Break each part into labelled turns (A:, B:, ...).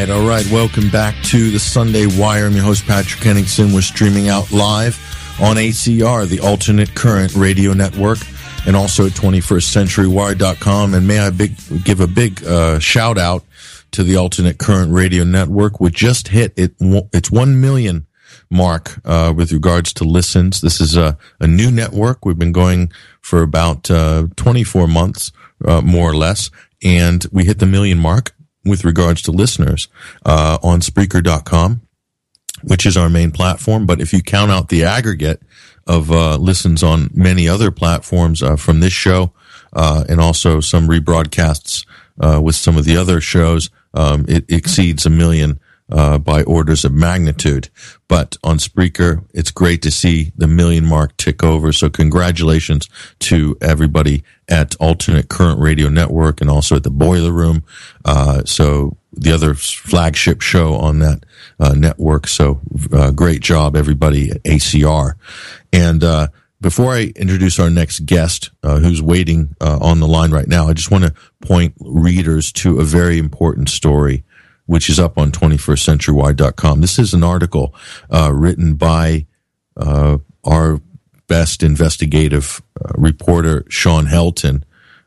A: right, all right. Welcome back to the Sunday Wire. I'm your host, Patrick Henningsen. We're streaming out live on ACR, the alternate current radio network, and also at 21stcenturywire.com. And may I big, give a big uh, shout out to the alternate current radio network, which just hit it, its 1 million mark uh, with regards to listens. This is a, a new network. We've been going for about uh, 24 months, uh, more or less, and we hit the million mark with regards to listeners uh, on Spreaker.com, which is our main platform. But if you count out the aggregate of uh, listens on many other platforms uh, from this show uh, and also some rebroadcasts uh, with some of the other shows, um, it exceeds a million uh, by orders of magnitude. But on Spreaker, it's great to see the million mark tick over. So congratulations to everybody at Alternate Current Radio Network and also at the Boiler Room. Uh, so the other flagship show on that uh, network. So uh, great job, everybody at ACR. And uh, before I introduce our next guest, uh, who's waiting on the line right now, I just want to point readers to a very important story which is up on 21stcenturywire.com. This is an article uh, written by uh, our best investigative uh, reporter, Shawn Helton,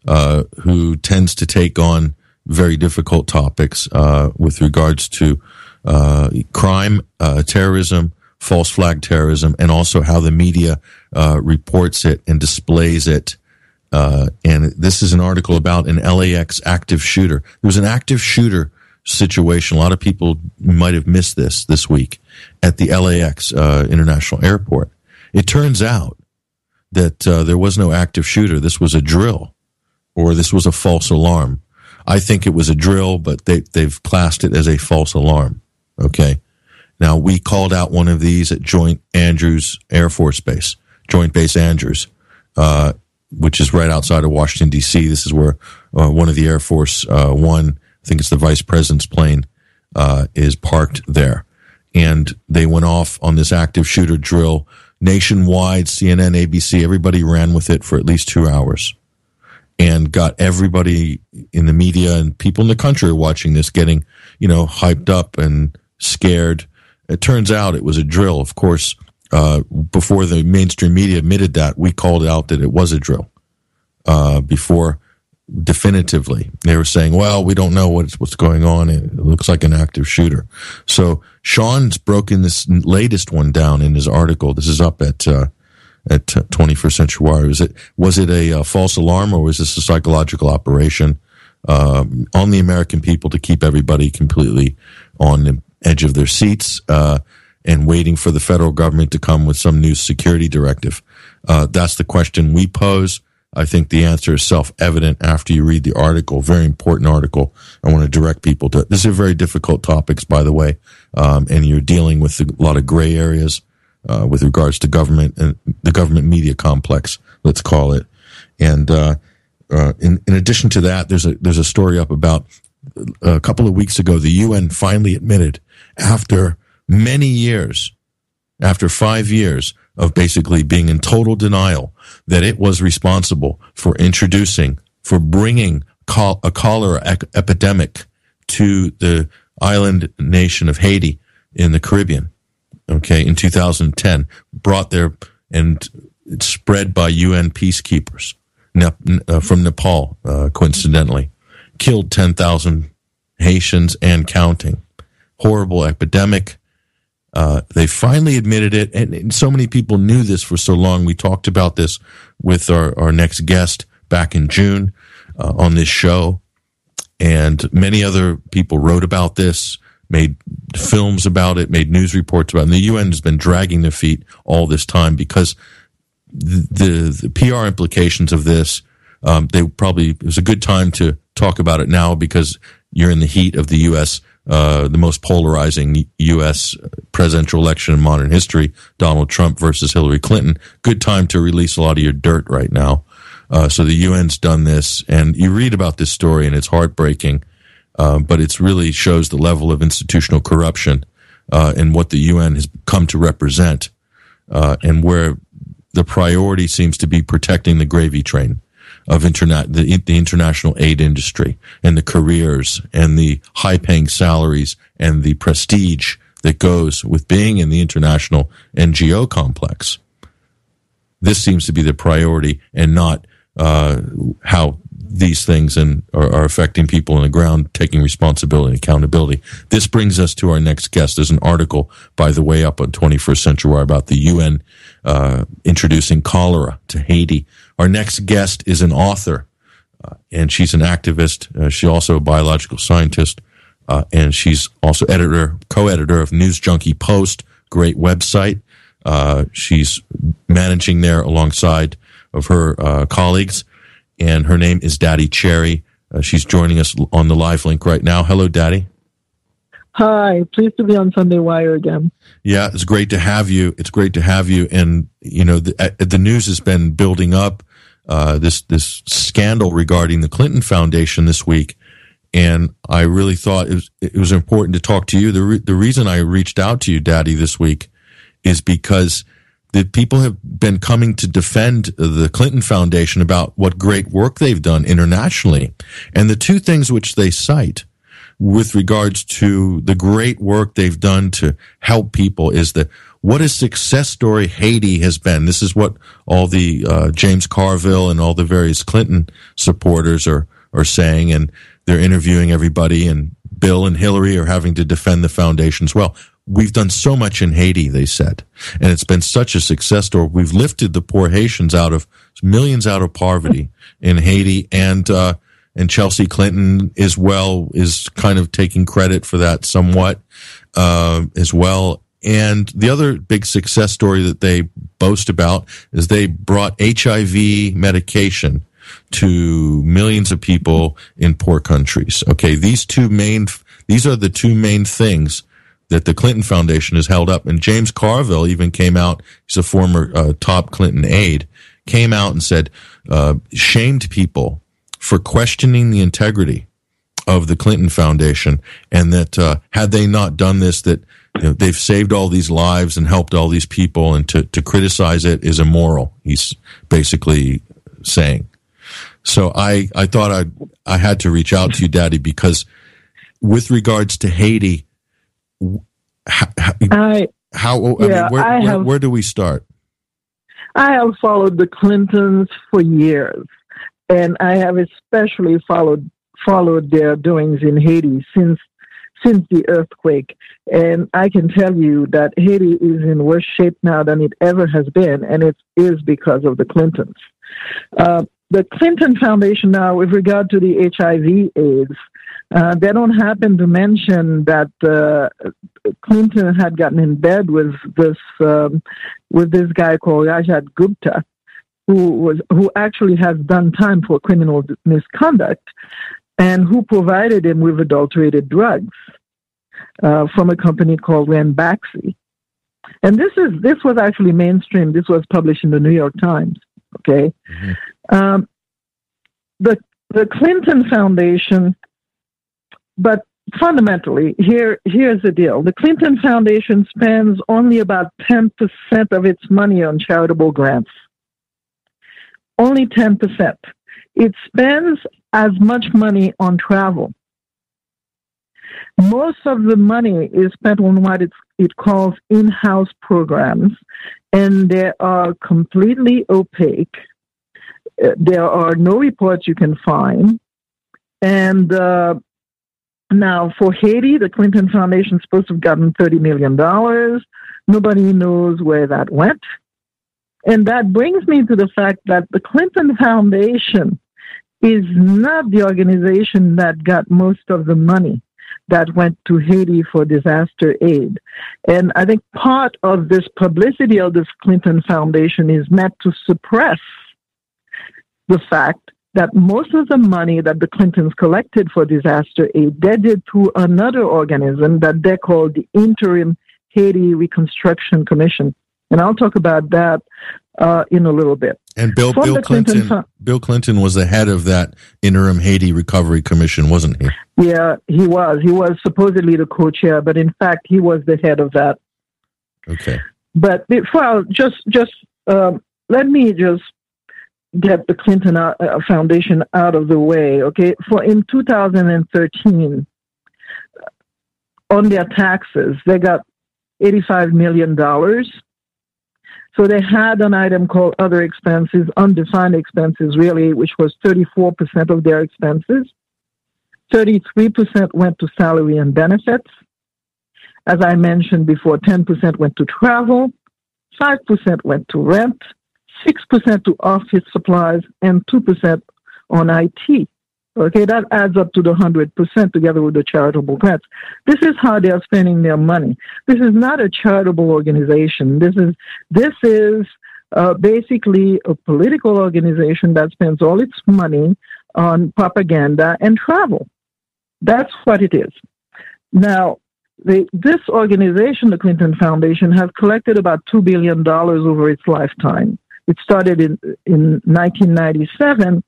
A: uh, who tends to take on very difficult topics uh, with regards to uh, crime, terrorism, false flag terrorism, and also how the media reports it and displays it. and this is an article about an LAX active shooter. There was an active shooter situation. A lot of people might have missed this this week at the LAX uh, International Airport. It turns out that uh, there was no active shooter. This was a drill, or this was a false alarm. I think it was a drill, but they they've classed it as a false alarm. Okay. Now we called out one of these at Joint Andrews Air Force Base, Joint Base Andrews, uh, which is right outside of Washington D.C. This is where uh, one of the Air Force uh, One I think it's the vice president's plane, uh, is parked there. And they went off on this active shooter drill nationwide, CNN, ABC, everybody ran with it for at least two hours and got everybody in the media and people in the country watching this getting, you know, hyped up and scared. It turns out it was a drill. Of course, uh, before the mainstream media admitted that, we called out that it was a drill. Uh, before definitively. They were saying, well, we don't know what's, what's going on. It looks like an active shooter. So Sean's broken this latest one down in his article. This is up at, uh, at 21st Century Wire. Was it, was it a, uh, false alarm or was this a psychological operation, um, on the American people to keep everybody completely on the edge of their seats, uh, and waiting for the federal government to come with some new security directive? Uh, that's the question we pose. I think the answer is self evident after you read the article. Very important article. I want to direct people to. it. These are very difficult topics, by the way, um, and you're dealing with a lot of gray areas uh, with regards to government and the government media complex. Let's call it. And uh, uh, in in addition to that, there's a there's a story up about a couple of weeks ago. The UN finally admitted after many years, after five years of basically being in total denial that it was responsible for introducing, for bringing a cholera epidemic to the island nation of Haiti in the Caribbean. Okay, in 2010, brought there and spread by UN peacekeepers uh, from Nepal, uh, coincidentally, killed 10,000 Haitians and counting. Horrible epidemic uh, they finally admitted it, and, and, so many people knew this for so long. We talked about this with our, our next guest back in June uh, on this show, and many other people wrote about this, made films about it, made news reports about it. And the UN has been dragging their feet all this time because the, the, the PR implications of this, um, they probably, it was a good time to talk about it now because you're in the heat of the U.S uh, the most polarizing U.S. presidential election in modern history, Donald Trump versus Hillary Clinton. Good time to release a lot of your dirt right now. Uh, so the UN's done this, and you read about this story, and it's heartbreaking, uh, but it really shows the level of institutional corruption uh, and what the UN has come to represent, uh, and where the priority seems to be protecting the gravy train. Of internet the, the international aid industry and the careers and the high paying salaries and the prestige that goes with being in the international NGO complex. This seems to be the priority and not uh, how these things and are, are, affecting people on the ground taking responsibility and accountability. This brings us to our next guest. There's an article, by the way, up on 21st Century Wire about the UN uh, introducing cholera to Haiti. Our next guest is an author, uh, and she's an activist. Uh, she's also a biological scientist, uh, and she's also editor, co-editor of News Junkie Post, great website. Uh, she's managing there alongside of her uh, colleagues and her name is Dady Chery. She's joining us on the live link right now. Hello, Dady.
B: Hi, pleased to be on Sunday Wire again.
A: Yeah, it's great to have you. It's great to have you. And you know, the, uh, the news has been building up. Uh, this this scandal regarding the Clinton Foundation this week, and I really thought it was, it was important to talk to you. The re- the reason I reached out to you, Dady, this week, is because that people have been coming to defend the Clinton Foundation about what great work they've done internationally. And the two things which they cite with regards to the great work they've done to help people is that what a success story Haiti has been. This is what all the uh, James Carville and all the various Clinton supporters are are saying, and they're interviewing everybody. And Bill and Hillary are having to defend the foundation as well. We've done so much in Haiti, they said, and it's been such a success story. We've lifted the poor Haitians out of millions out of poverty in Haiti, and uh, and Chelsea Clinton as well is kind of taking credit for that somewhat uh, as well. And the other big success story that they boast about is they brought HIV medication to millions of people in poor countries. Okay, these two main these are the two main things that the Clinton Foundation has held up. And James Carville even came out, he's a former uh, top Clinton aide, came out and said, uh, shamed people for questioning the integrity of the Clinton Foundation, and that uh, had they not done this, that you know, they've saved all these lives and helped all these people, and to, to criticize it is immoral. He's basically saying. So I, I thought I I had to reach out to you, Dady, because with regards to Haiti, how, I, how I yeah, mean, where, I have, where, where do we start?
B: I have followed the Clintons for years, and I have especially followed followed their doings in Haiti since since the earthquake. And I can tell you that Haiti is in worse shape now than it ever has been, and it is because of the Clintons. Uh, the Clinton Foundation now, with regard to the HIV/AIDS, uh, they don't happen to mention that uh, Clinton had gotten in bed with this um, with this guy called Rajat Gupta, who was who actually has done time for criminal misconduct, and who provided him with adulterated drugs uh, from a company called Ranbaxy. And this is this was actually mainstream. This was published in the New York Times. Okay, mm-hmm. um, the the Clinton Foundation but fundamentally, here here's the deal: the Clinton Foundation spends only about ten percent of its money on charitable grants. Only ten percent. It spends as much money on travel. Most of the money is spent on what it calls in-house programs, and they are completely opaque. Uh, there are no reports you can find, and uh, now, for Haiti, the Clinton Foundation is supposed to have gotten $30 million. Nobody knows where that went. And that brings me to the fact that the Clinton Foundation is not the organization that got most of the money that went to Haiti for disaster aid. And I think part of this publicity of this Clinton Foundation is meant to suppress the fact that most of the money that the Clintons collected for disaster aid, they did through another organism that they called the Interim Haiti Reconstruction Commission. And I'll talk about that uh, in a little bit.
A: And Bill, Bill Clinton, Clinton Bill Clinton was the head of that interim Haiti Recovery Commission, wasn't he?
B: Yeah, he was. He was supposedly the co-chair, but in fact, he was the head of that.
A: Okay.
B: But well, just just um, let me just get the Clinton uh, Foundation out of the way. Okay, for in 2013, on their taxes, they got 85 million dollars. So they had an item called other expenses, undefined expenses, really, which was 34% of their expenses. 33% went to salary and benefits. As I mentioned before, 10% went to travel, 5% went to rent, 6% to office supplies, and 2% on IT. Okay, that adds up to the 100% together with the charitable grants. This is how they are spending their money. This is not a charitable organization. This is, this is uh, basically a political organization that spends all its money on propaganda and travel. That's what it is. Now, the, this organization, the Clinton Foundation, has collected about $2 billion over its lifetime. It started in, in 1997,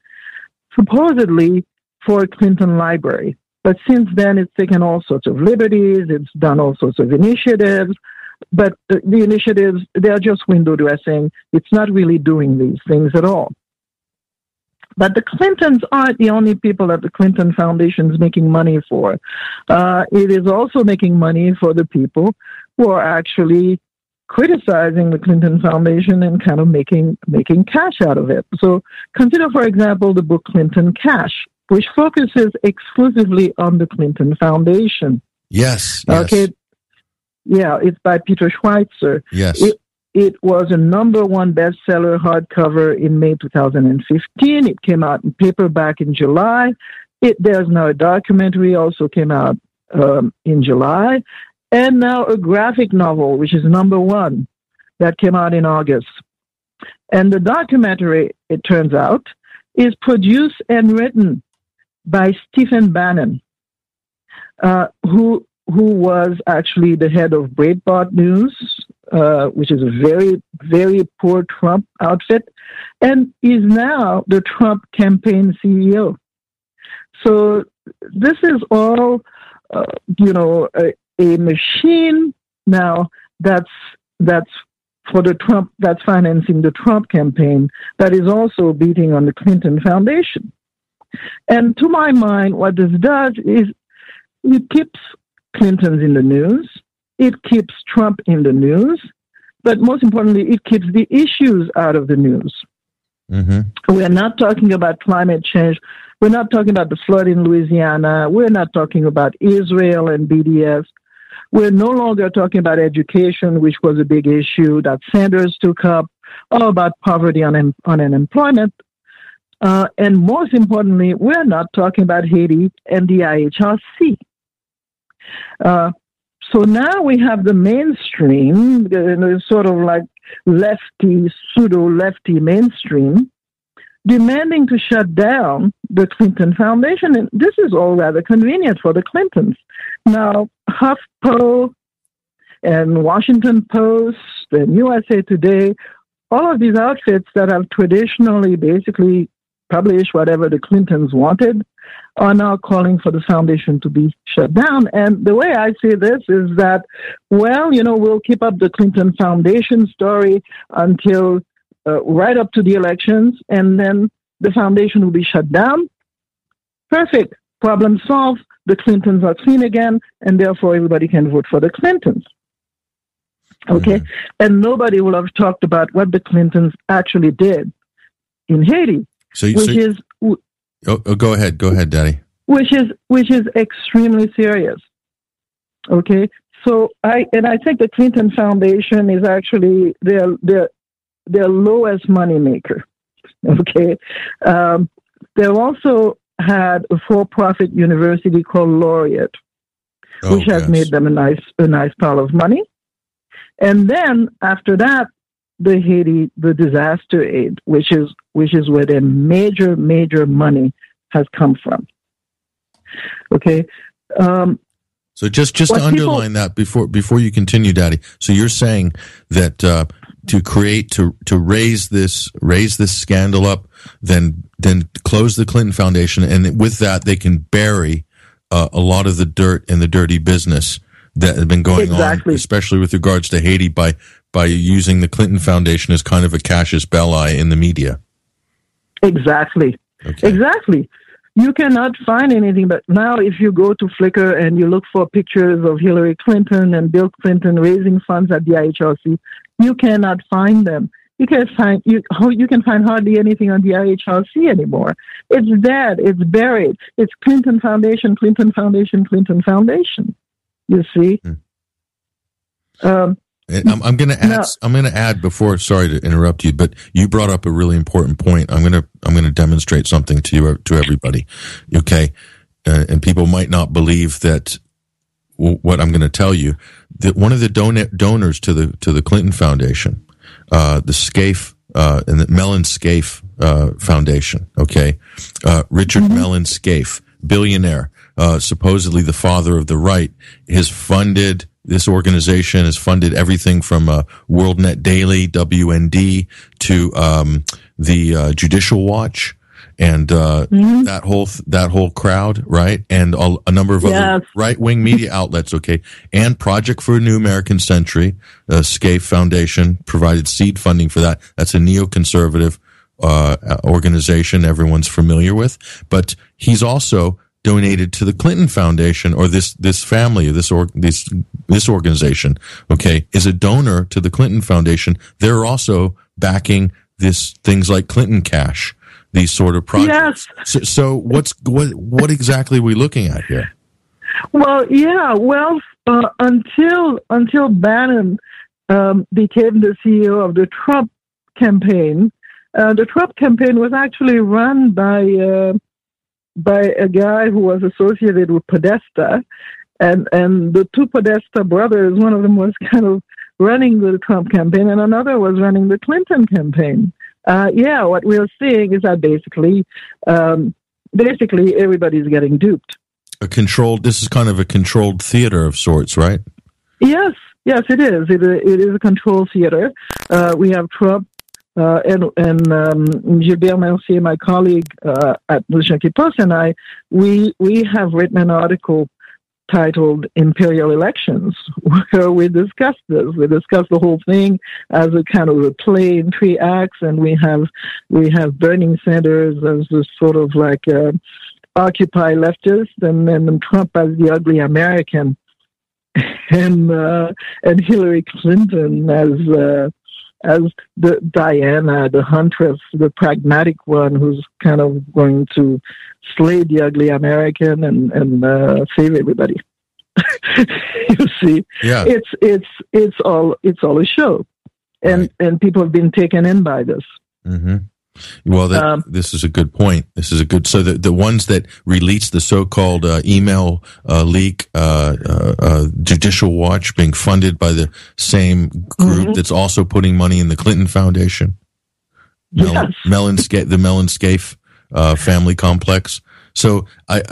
B: supposedly for Clinton Library. But since then, it's taken all sorts of liberties, it's done all sorts of initiatives. But the, the initiatives, they're just window dressing. It's not really doing these things at all. But the Clintons aren't the only people that the Clinton Foundation is making money for. Uh, it is also making money for the people who are actually criticizing the Clinton Foundation and kind of making making cash out of it. So consider, for example, the book Clinton Cash, which focuses exclusively on the Clinton Foundation.
A: Yes. yes. Okay.
B: Yeah, it's by Peter Schweizer.
A: Yes.
B: It, it was a number one bestseller hardcover in May 2015. It came out in paperback in July. It, there's now a documentary also came out um, in July, and now a graphic novel, which is number one, that came out in August. And the documentary, it turns out, is produced and written by Stephen Bannon, uh, who who was actually the head of Breitbart News, uh, which is a very, very poor Trump outfit, and is now the Trump campaign CEO. So this is all, uh, you know, a, a, machine now that's that's for the Trump that's financing the Trump campaign that is also beating on the Clinton Foundation. And to my mind, what this does is it keeps Clinton's in the news. It keeps Trump in the news. But most importantly, it keeps the issues out of the news. Mm-hmm. We're not talking about climate change. We're not talking about the flood in Louisiana. We're not talking about Israel and BDS. We're no longer talking about education, which was a big issue that Sanders took up, or about poverty and unemployment. Uh, and most importantly, we're not talking about Haiti and the IHRC. Uh, so now we have the mainstream, sort of like lefty, pseudo lefty mainstream, demanding to shut down the Clinton Foundation. And this is all rather convenient for the Clintons. Now, HuffPo and Washington Post and USA Today, all of these outfits that have traditionally basically published whatever the Clintons wanted are now calling for the foundation to be shut down. And the way I see this is that, well, you know, we'll keep up the Clinton Foundation story until uh, right up to the elections, and then the foundation will be shut down. Perfect. Problem solved. The Clintons are clean again, and therefore everybody can vote for the Clintons. Okay? Mm-hmm. And nobody will have talked about what the Clintons actually did in Haiti
A: so, which so, is oh, oh, go ahead, go ahead, Dady.
B: Which is which is extremely serious. Okay, so I and I think the Clinton Foundation is actually their their their lowest money maker. Okay, um, they also had a for-profit university called Laureate, oh, which has yes. made them a nice a nice pile of money. And then after that, the Haiti the disaster aid, which is which is where their major major money has come from. Okay. Um,
A: so just just to underline people, that before before you continue, Dady. So you're saying that uh, to create to to raise this raise this scandal up, then then close the Clinton Foundation, and with that they can bury uh, a lot of the dirt and the dirty business that has been going exactly. on, especially with regards to Haiti, by by using the Clinton Foundation as kind of a casus belli in the media.
B: Exactly. Okay. Exactly. You cannot find anything, but now if you go to Flickr and you look for pictures of Hillary Clinton and Bill Clinton raising funds at the IHRC, you cannot find them. You can find you you can find hardly anything on the IHRC anymore. It's dead. It's buried. It's Clinton Foundation, Clinton Foundation, Clinton Foundation. You see. Hmm.
A: Um, I'm, I'm going to add. No. I'm going to add before. Sorry to interrupt you, but you brought up a really important point. I'm going to. I'm going to demonstrate something to you to everybody. Okay, uh, and people might not believe that what I'm going to tell you. That one of the don- donors to the to the Clinton Foundation, uh, the Scaife uh, and the Mellon Scaife uh, Foundation. Okay, uh, Richard mm-hmm. Mellon Scaife, billionaire, uh, supposedly the father of the right, has funded this organization has funded everything from uh, WorldNet Daily, WND, to um, the uh, Judicial Watch, and uh, mm-hmm. that whole that whole crowd, right? And a, a number of yes. other right wing media outlets. Okay, and Project for a New American Century, uh, Scaife Foundation provided seed funding for that. That's a neoconservative uh, organization everyone's familiar with, but he's also donated to the Clinton Foundation or this this family this or this this organization okay is a donor to the Clinton Foundation. They're also backing this things like Clinton Cash these sort of projects. Yes. so, so what's what what exactly are we looking at here?
B: Well yeah well uh, until until Bannon um, became the CEO of the Trump campaign uh, the Trump campaign was actually run by uh, by a guy who was associated with Podesta. And, and the two Podesta brothers, one of them was kind of running the Trump campaign, and another was running the Clinton campaign. Uh, yeah, what we're seeing is that basically, um, basically everybody's getting duped.
A: A controlled. This is kind of a controlled theater of sorts, right?
B: Yes, yes, it is. It, it is a controlled theater. Uh, we have Trump uh, and and um, Gilbert Mercier, my colleague uh, at Post, and I, we we have written an article titled "Imperial Elections," where we discuss this. We discuss the whole thing as a kind of a play in three acts, and we have we have Bernie Sanders as sort of like uh, Occupy leftist, and then Trump as the ugly American, and uh, and Hillary Clinton as uh, as the Diana, the huntress, the pragmatic one who's kind of going to slay the ugly American and and uh, save everybody. you see,
A: yeah.
B: it's it's it's all it's all a show, and right. and people have been taken in by this.
A: Mm-hmm. Well, that, um, this is a good point. This is a good. So the the ones that released the so-called uh, email uh, leak, uh, uh, uh Judicial Watch, being funded by the same group mm-hmm. that's also putting money in the Clinton Foundation,
B: Mel-
A: yes. the Mellon Scaife uh, family complex. So I.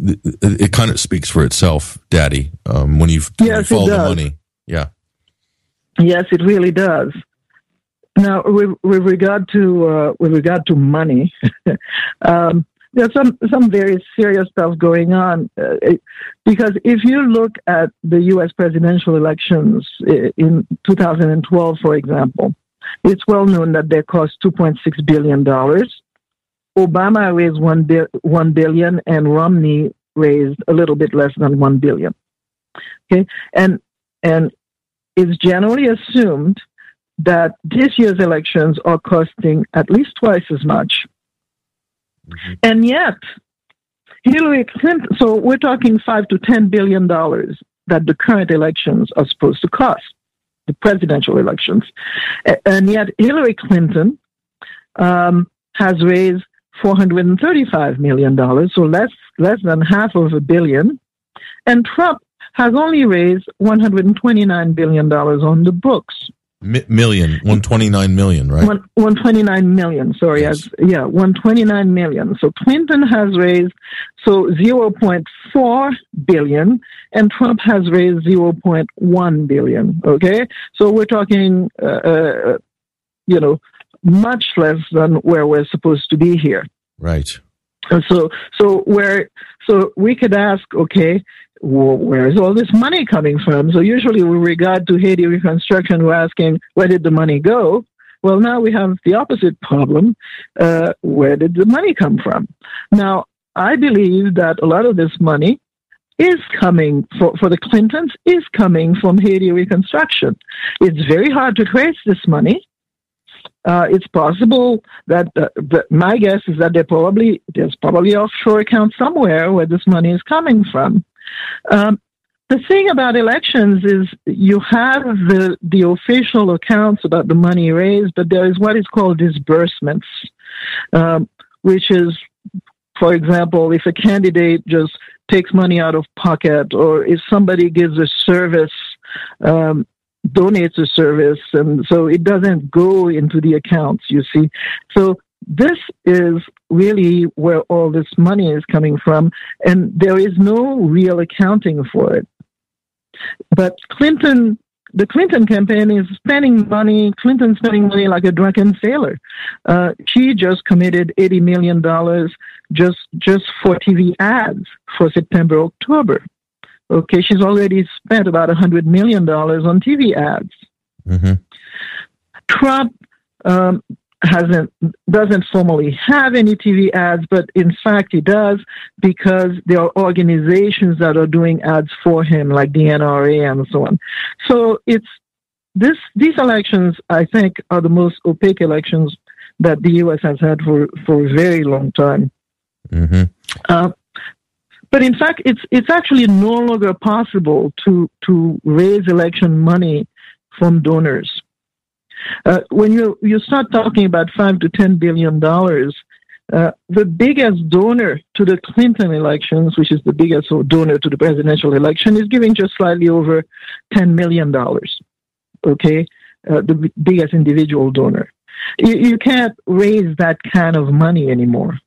A: it kind of speaks for itself, Dady. Um, when you yes, follow the money, yeah.
B: Yes, it really does. Now, with, with regard to uh, with regard to money, um, there's some some very serious stuff going on. Uh, because if you look at the U.S. presidential elections in 2012, for example, it's well known that they cost 2.6 billion dollars. Obama raised one, bi- one billion, and Romney raised a little bit less than one billion. Okay, and and it's generally assumed that this year's elections are costing at least twice as much. Mm-hmm. And yet, Hillary Clinton, so we're talking five to ten billion dollars that the current elections are supposed to cost, the presidential elections. And yet, Hillary Clinton um, has raised $435 million, so less, less than half of a billion. And Trump has only raised $129 billion on the books.
A: M- million, 129 million, right?
B: One, 129 million, sorry. Yes. As, yeah, 129 million. So Clinton has raised so 0.4 billion and Trump has raised 0.1 billion, okay? So we're talking, uh, uh, you know, much less than where we're supposed to be here.
A: Right.
B: And So, so where, so we could ask, okay, well, where is all this money coming from? So usually with regard to Haiti reconstruction, we're asking, where did the money go? Well, now we have the opposite problem. Uh, where did the money come from? Now, I believe that a lot of this money is coming for, for the Clintons is coming from Haiti reconstruction. It's very hard to trace this money. Uh, it's possible that, uh, my guess is that there probably there's probably offshore account somewhere where this money is coming from. Um, the thing about elections is you have the the official accounts about the money raised, but there is what is called disbursements, um, which is, for example, if a candidate just takes money out of pocket, or if somebody gives a service, um, donates a service, and so it doesn't go into the accounts. You see, so this is really where all this money is coming from, and there is no real accounting for it. But Clinton, the Clinton campaign is spending money, Clinton spending money like a drunken sailor. Uh, she just committed $80 million just, just for TV ads for September, October. Okay, she's already spent about $100 million on TV ads. Mm-hmm. Trump um, hasn't doesn't formally have any TV ads, but in fact he does because there are organizations that are doing ads for him, like the NRA and so on. So it's this these elections, I think, are the most opaque elections that the U.S. has had for for a very long time. Mm-hmm. Uh, but in fact, it's it's actually no longer possible to to raise election money from donors. Uh, when you you start talking about five to ten billion dollars, uh, the biggest donor to the Clinton elections, which is the biggest donor to the presidential election, is giving just slightly over ten million dollars. Okay, uh, the biggest individual donor. You, you, can't raise that kind of money anymore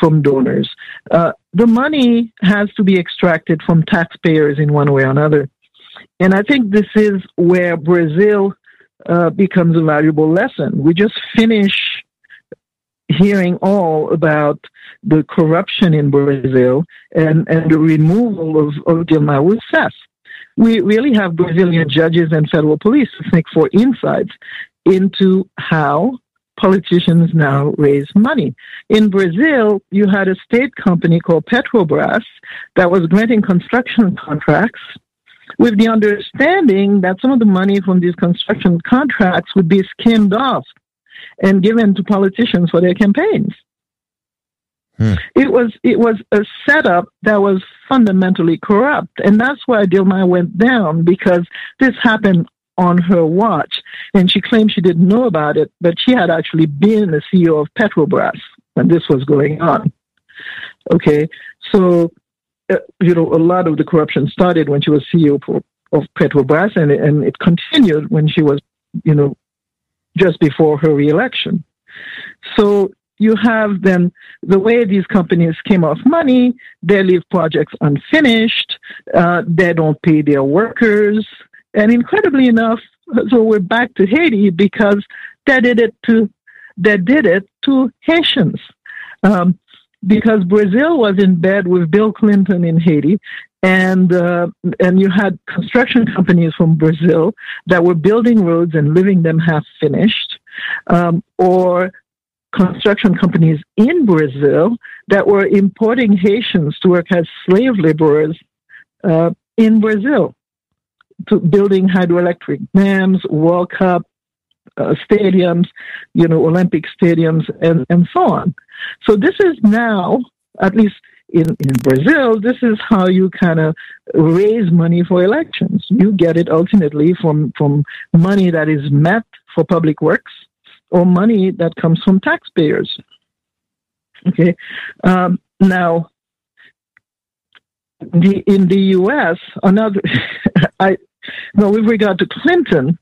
B: from donors. Uh, the money has to be extracted from taxpayers in one way or another. And I think this is where Brazil uh, becomes a valuable lesson. We just finished hearing all about the corruption in Brazil and, and the removal of, of Dilma Rousseff. We really have Brazilian judges and federal police to think for insights into how politicians now raise money. In Brazil, you had a state company called Petrobras that was granting construction contracts with the understanding that some of the money from these construction contracts would be skimmed off and given to politicians for their campaigns. Hmm. It was it was a setup that was fundamentally corrupt, and that's why Dilma went down because this happened on her watch, and she claimed she didn't know about it, but she had actually been the CEO of Petrobras when this was going on. Okay, so uh, you know, a lot of the corruption started when she was CEO for, of Petrobras, and and it continued when she was, you know, just before her reelection. So you have then the way these companies came off money, they leave projects unfinished, uh, they don't pay their workers, and incredibly enough, so we're back to Haiti because they did it to they did it to Haitians. Um, because Brazil was in bed with Bill Clinton in Haiti, and uh, and you had construction companies from Brazil that were building roads and leaving them half finished, um, or construction companies in Brazil that were importing Haitians to work as slave laborers uh, in Brazil, to building hydroelectric dams, World Cup uh, stadiums, you know, Olympic stadiums, and, and so on. So this is now, at least in, in Brazil, this is how you kind of raise money for elections. You get it ultimately from, from money that is met for public works or money that comes from taxpayers. Okay. Um, now, the, in the U.S., another, I, no, with regard to Clinton,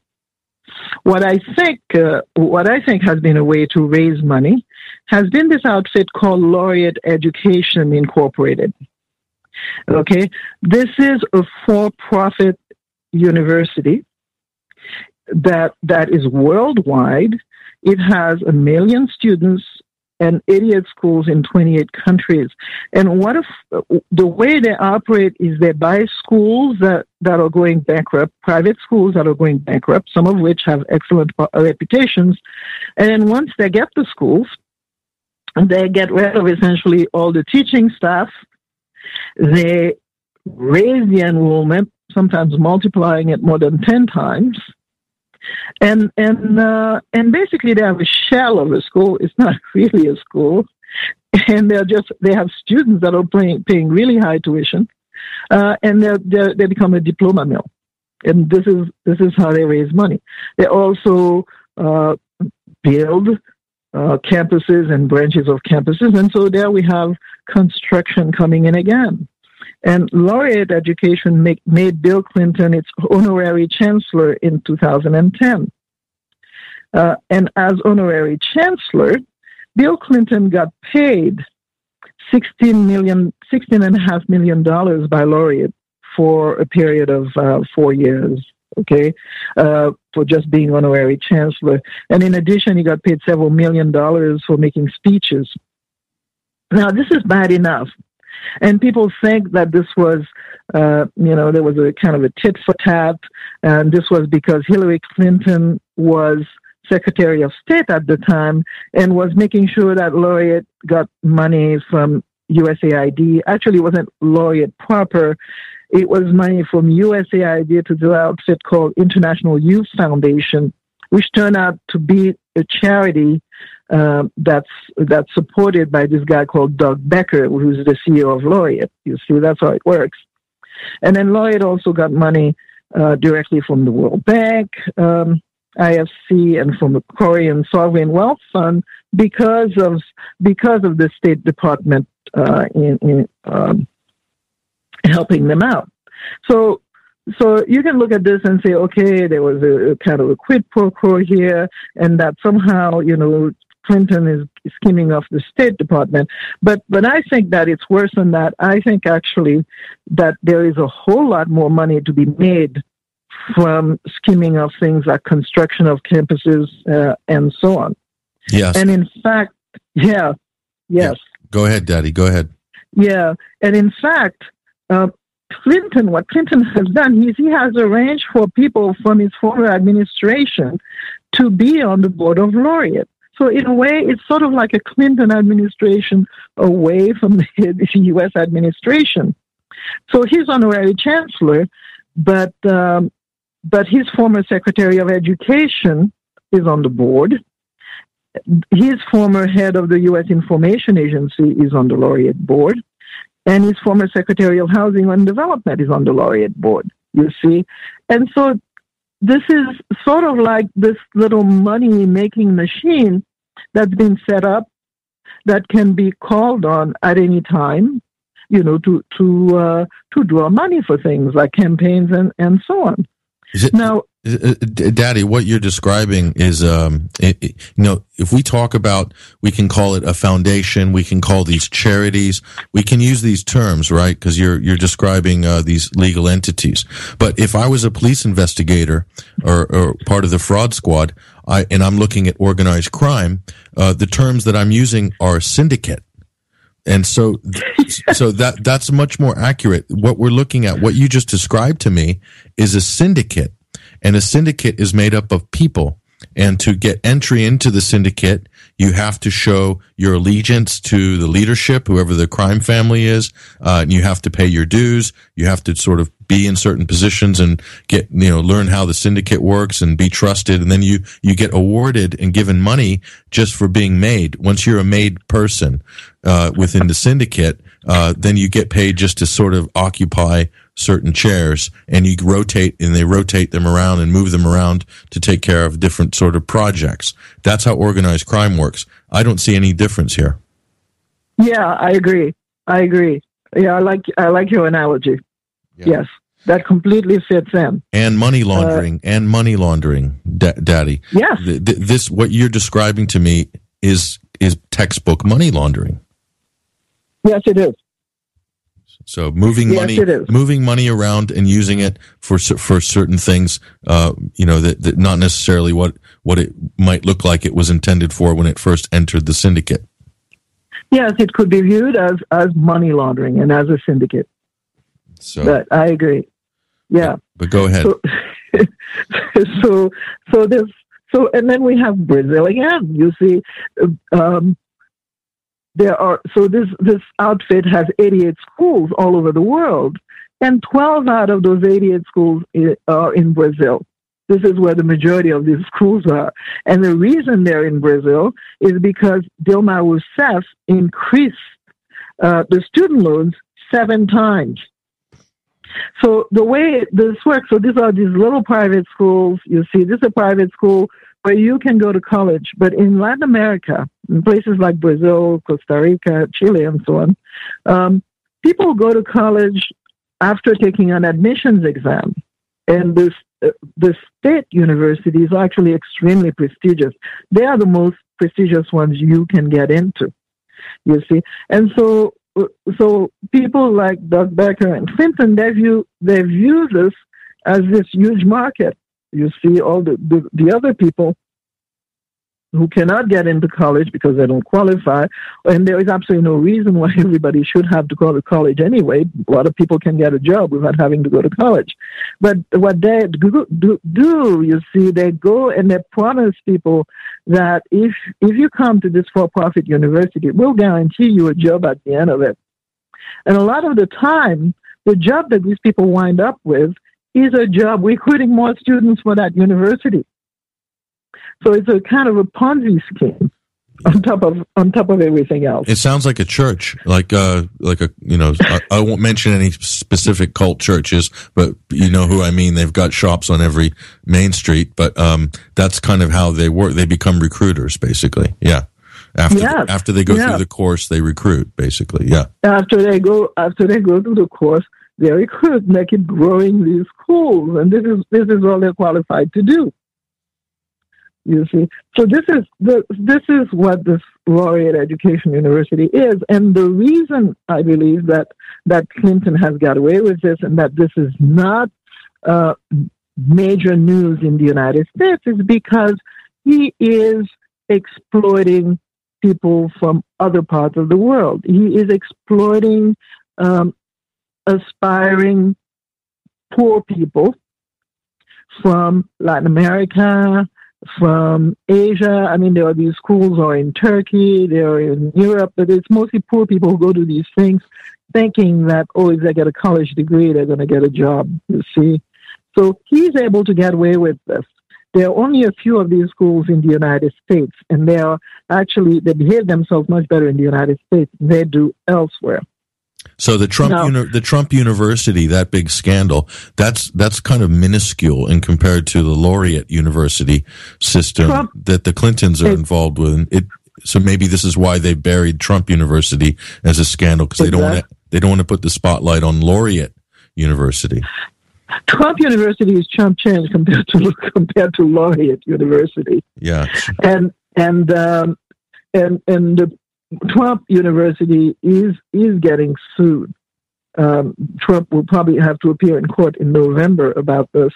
B: what I think, uh, what I think has been a way to raise money has been this outfit called Laureate Education Incorporated. Okay, this is a for-profit university that that is worldwide. It has a million students and 88 schools in 28 countries. And what if the way they operate is they buy schools that, that are going bankrupt, private schools that are going bankrupt, some of which have excellent reputations. And then once they get the schools, they get rid of essentially all the teaching staff. They raise the enrollment, sometimes multiplying it more than 10 times and and uh, and basically they have a shell of a school. It's not really a school, and they're just they have students that are paying paying really high tuition, uh, and they they they become a diploma mill, and this is this is how they raise money. They also uh, build uh, campuses and branches of campuses, and so there we have construction coming in again. And laureate education make, made Bill Clinton its honorary chancellor in 2010. Uh, and as honorary chancellor, Bill Clinton got paid 16 million, 16 and a half million dollars by laureate for a period of uh, four years. Okay, uh, for just being honorary chancellor, and in addition, he got paid several million dollars for making speeches. Now, this is bad enough and people think that this was, uh, you know, there was a kind of a tit for tat, and this was because Hillary Clinton was Secretary of State at the time and was making sure that Laureate got money from USAID. Actually, it wasn't Laureate proper. It was money from USAID to the outfit called International Youth Foundation, which turned out to be a charity uh, that's that's supported by this guy called Doug Becker, who's the CEO of Laureate. You see, that's how it works. And then Laureate also got money uh, directly from the World Bank, um, IFC, and from the Korean Sovereign Wealth Fund because of because of the State Department uh, in, in um, helping them out. So so you can look at this and say, okay, there was a, a, kind of a quid pro quo here, and that somehow, you know, Clinton is skimming off the State Department. But but I think that it's worse than that. I think actually that there is a whole lot more money to be made from skimming off things like construction of campuses uh, and so on.
A: Yes.
B: And in fact, yeah, yes. Yeah.
A: Go ahead, Dady. Go ahead.
B: Yeah, and in fact, uh, Clinton, what Clinton has done is he has arranged for people from his former administration to be on the board of laureate. So in a way, it's sort of like a Clinton administration away from the U.S. administration. So he's honorary chancellor, but um, but his former secretary of education is on the board. His former head of the U.S. Information Agency is on the laureate board, and his former secretary of housing and development is on the laureate board. You see, and so this is sort of like this little money making machine that's been set up that can be called on at any time, you know, to to uh, to draw money for things like campaigns and and so on.
A: It, now, Dady, what you're describing is, um, it, it, you know, if we talk about, we can call it a foundation, we can call these charities, we can use these terms, right? Because you're you're describing uh, these legal entities. But if I was a police investigator or, or part of the fraud squad, I, and I'm looking at organized crime, uh, the terms that I'm using are syndicate. And so, so that, that's much more accurate. What we're looking at, what you just described to me is a syndicate and a syndicate is made up of people. And to get entry into the syndicate, you have to show your allegiance to the leadership, whoever the crime family is. Uh, and you have to pay your dues. You have to sort of be in certain positions and get, you know, learn how the syndicate works and be trusted. And then you, you get awarded and given money just for being made. Once you're a made person, uh, within the syndicate, uh, then you get paid just to sort of occupy certain chairs and you rotate and they rotate them around and move them around to take care of different sort of projects. That's how organized crime works. I don't see any difference here.
B: Yeah, I agree. I agree. Yeah, I like I like your analogy. Yeah. Yes, that completely fits in.
A: And money laundering uh, and money laundering, da- Dady.
B: Yes.
A: Th- th- this what you're describing to me is is textbook money laundering.
B: Yes, it is.
A: So moving
B: yes,
A: money, moving money around and using it for for certain things, uh, you know, that, that not necessarily what what it might look like it was intended for when it first entered the syndicate.
B: Yes, it could be viewed as, as money laundering and as a syndicate. So, but I agree. Yeah.
A: But go ahead.
B: So, so, so there's, so, and then we have Brazil again. You see, um, there are, so this, this outfit has 88 schools all over the world, and 12 out of those 88 schools are in Brazil. This is where the majority of these schools are. And the reason they're in Brazil is because Dilma Rousseff increased uh, the student loans seven times. So the way this works, so these are these little private schools. You see, this is a private school where you can go to college. But in Latin America, in places like Brazil, Costa Rica, Chile, and so on, um, people go to college after taking an admissions exam. And this, uh, the state universities are actually extremely prestigious. They are the most prestigious ones you can get into, you see. And so so people like Doug Becker and Clinton, they view they view this as this huge market. You see all the, the, the other people who cannot get into college because they don't qualify, and there is absolutely no reason why everybody should have to go to college anyway. A lot of people can get a job without having to go to college. But what they do, do, you see, they go and they promise people that if if you come to this for-profit university, we'll guarantee you a job at the end of it. And a lot of the time, the job that these people wind up with is a job recruiting more students for that university. So it's a kind of a Ponzi scheme on top of on top of everything else.
A: It sounds like a church, like uh, like a you know. I, I, won't mention any specific cult churches, but you know who I mean. They've got shops on every main street, but um, that's kind of how they work. They become recruiters, basically. Yeah. After yes. after they go through the course, they recruit, basically. Yeah.
B: After they go after they go through the course, they recruit, make it growing these schools, and this is this is all they're qualified to do. You see, so this is the this is what this laureate education university is, and the reason I believe that that Clinton has got away with this and that this is not uh, major news in the United States is because he is exploiting people from other parts of the world. He is exploiting um, aspiring poor people from Latin America, from Asia. I mean, there are these schools are in Turkey, they're in Europe, but it's mostly poor people who go to these things thinking that, oh, if they get a college degree, they're going to get a job, you see. So he's able to get away with this. There are only a few of these schools in the United States, and they are actually, they behave themselves much better in the United States than they do elsewhere.
A: So the Trump no. uni- the Trump University, that big scandal, that's that's kind of minuscule in compared to the Laureate University system Trump, that the Clintons are it, involved with. It, so maybe this is why they buried Trump University as a scandal because they don't want to they don't want to put the spotlight on Laureate University.
B: Trump University is chump change compared to compared to Laureate University.
A: Yeah,
B: and and um, and and the Trump University is is getting sued. Um, Trump will probably have to appear in court in November about this.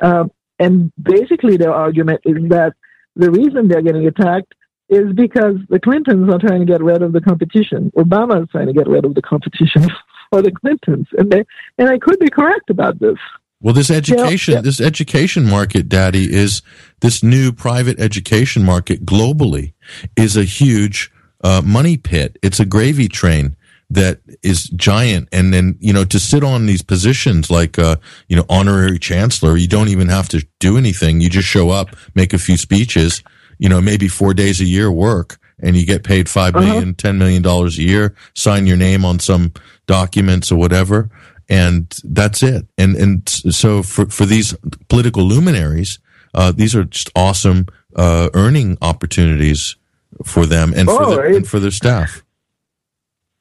B: Um, and basically, their argument is that the reason they're getting attacked is because the Clintons are trying to get rid of the competition. Obama is trying to get rid of the competition for the Clintons, and they and they could be correct about this.
A: Well, this education, yeah. this education market, Dady, is this new private education market globally is a huge uh, money pit. It's a gravy train that is giant. And then, you know, to sit on these positions like, uh, you know, honorary chancellor, you don't even have to do anything. You just show up, make a few speeches, you know, maybe four days a year work and you get paid five uh-huh. million, ten million dollars a year, sign your name on some documents or whatever. And that's it. And, and so for, for these political luminaries, uh, these are just awesome, uh, earning opportunities for them and, oh, for, the, and for their staff.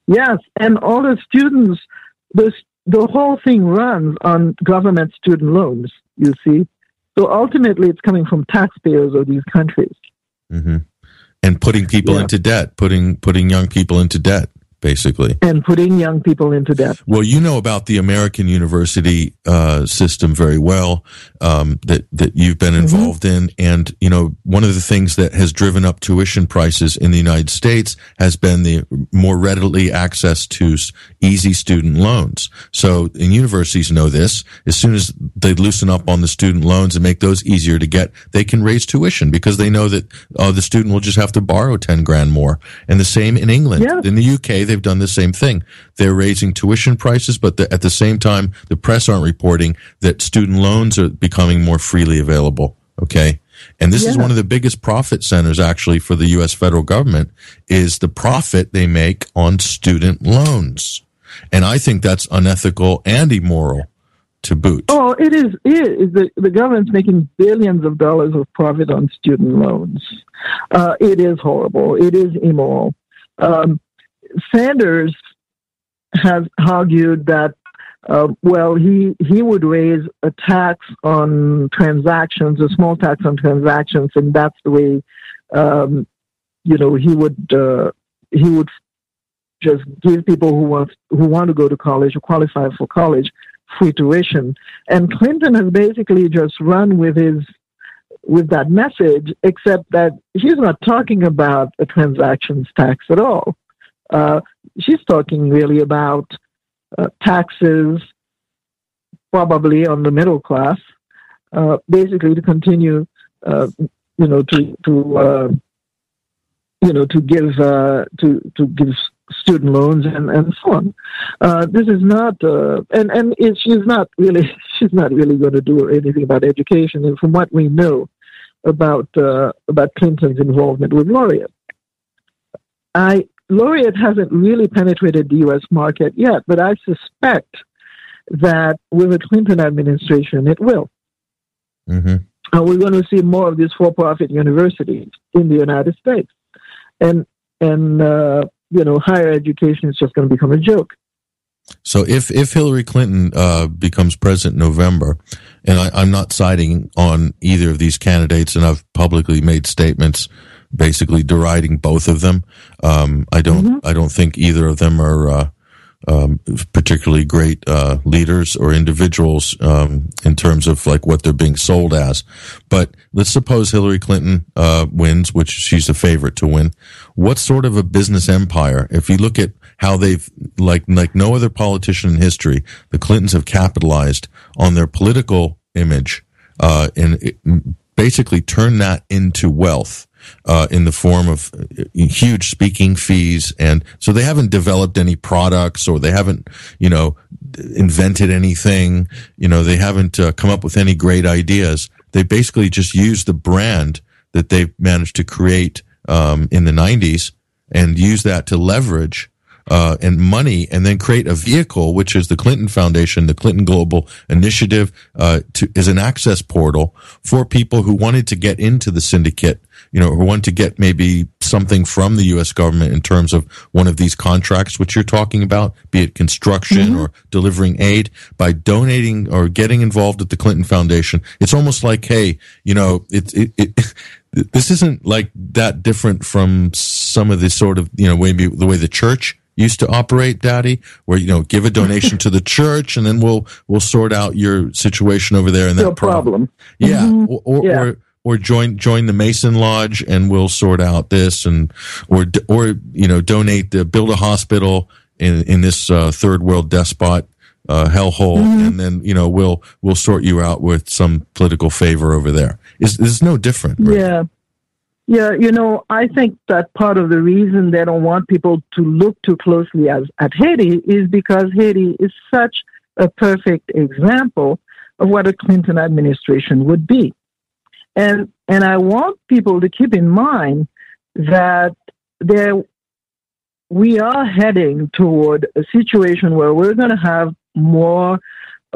B: Yes, and all the students, the, the whole thing runs on government student loans, you see. So ultimately, it's coming from taxpayers of these countries.
A: Mm-hmm. And putting people yeah. into debt, putting putting young people into debt. Basically.
B: And putting young people into debt.
A: Well, you know about the American university uh, system very well um, that that you've been mm-hmm. involved mm-hmm. in, and you know one of the things that has driven up tuition prices in the United States has been the more readily access to easy student loans. So, and universities know this. As soon as they loosen up on the student loans and make those easier to get, they can raise tuition because they know that uh, the student will just have to borrow ten grand more. And the same in England, yeah. in the UK they've done the same thing. They're raising tuition prices, but the, at the same time, the press aren't reporting that student loans are becoming more freely available. Okay. And this yeah. is one of the biggest profit centers actually for the U.S. federal government is the profit they make on student loans. And I think that's unethical and immoral to boot.
B: Oh, it is. It is. The, the government's making billions of dollars of profit on student loans. Uh, it is horrible. It is immoral. Um, Sanders has argued that, uh, well, he, he would raise a tax on transactions, a small tax on transactions, and that's the way, um, you know, he would uh, he would just give people who want who want to go to college or qualify for college free tuition. And Clinton has basically just run with his with that message, except that he's not talking about a transactions tax at all. Uh, she's talking really about uh, taxes, probably on the middle class, uh, basically to continue, uh, you know, to to uh, you know to give to to give student loans and, and so on. this is not, and and it, she's not really she's not really going to do anything about education. And from what we know about about Clinton's involvement with Laureate, I Laureate hasn't really penetrated the U.S. market yet, but I suspect that with the Clinton administration, it will. Mm-hmm. And we're going to see more of these for-profit universities in the United States, and and uh, you know, higher education is just going to become a joke.
A: So if if Hillary Clinton uh, becomes president in November, and I, I'm not siding on either of these candidates, and I've publicly made statements basically deriding both of them. Um, I don't mm-hmm. I don't think either of them are uh, um, particularly great uh, leaders or individuals um, in terms of like what they're being sold as. But let's suppose Hillary Clinton uh, wins, which she's a favorite to win. What sort of a business empire? If you look at how they've like like no other politician in history, the Clintons have capitalized on their political image uh, and it, basically turn that into wealth uh, in the form of uh, huge speaking fees. And so they haven't developed any products or they haven't, you know, invented anything. You know, they haven't uh, come up with any great ideas. They basically just use the brand that they've managed to create um, in the 90s and use that to leverage uh, and money, and then create a vehicle, which is the Clinton Foundation, the Clinton Global Initiative, uh, to, is an access portal for people who wanted to get into the syndicate, you know, who want to get maybe something from the U.S. government in terms of one of these contracts, which you're talking about, be it construction mm-hmm. or delivering aid, by donating or getting involved at the Clinton Foundation. It's almost like, hey, you know, it, it, it this isn't like that different from some of the sort of, you know, maybe the way the church used to operate, Dady, where you know give a donation to the church and then we'll we'll sort out your situation over there and that
B: no problem.
A: Yeah, mm-hmm. or, or, yeah. or or join join the Mason Lodge and we'll sort out this and or or you know donate the build a hospital in in this uh, third world despot uh, hellhole mm-hmm. and then you know we'll we'll sort you out with some political favor over there. Is is no different.
B: Right? Yeah. Yeah, you know, I think that part of the reason they don't want people to look too closely as, at Haiti is because Haiti is such a perfect example of what a Clinton administration would be. And and I want people to keep in mind that there we are heading toward a situation where we're going to have more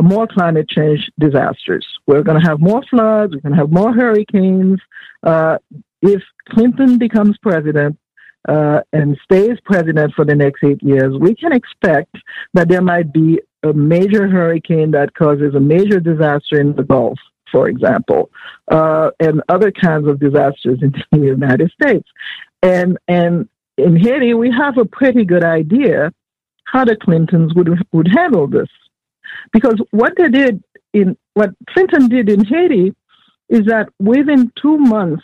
B: more climate change disasters. We're going to have more floods. We're going to have more hurricanes. Uh, if Clinton becomes president uh, and stays president for the next eight years, we can expect that there might be a major hurricane that causes a major disaster in the Gulf, for example, uh, and other kinds of disasters in the United States. And and in Haiti, we have a pretty good idea how the Clintons would would handle this, because what they did in what Clinton did in Haiti is that within two months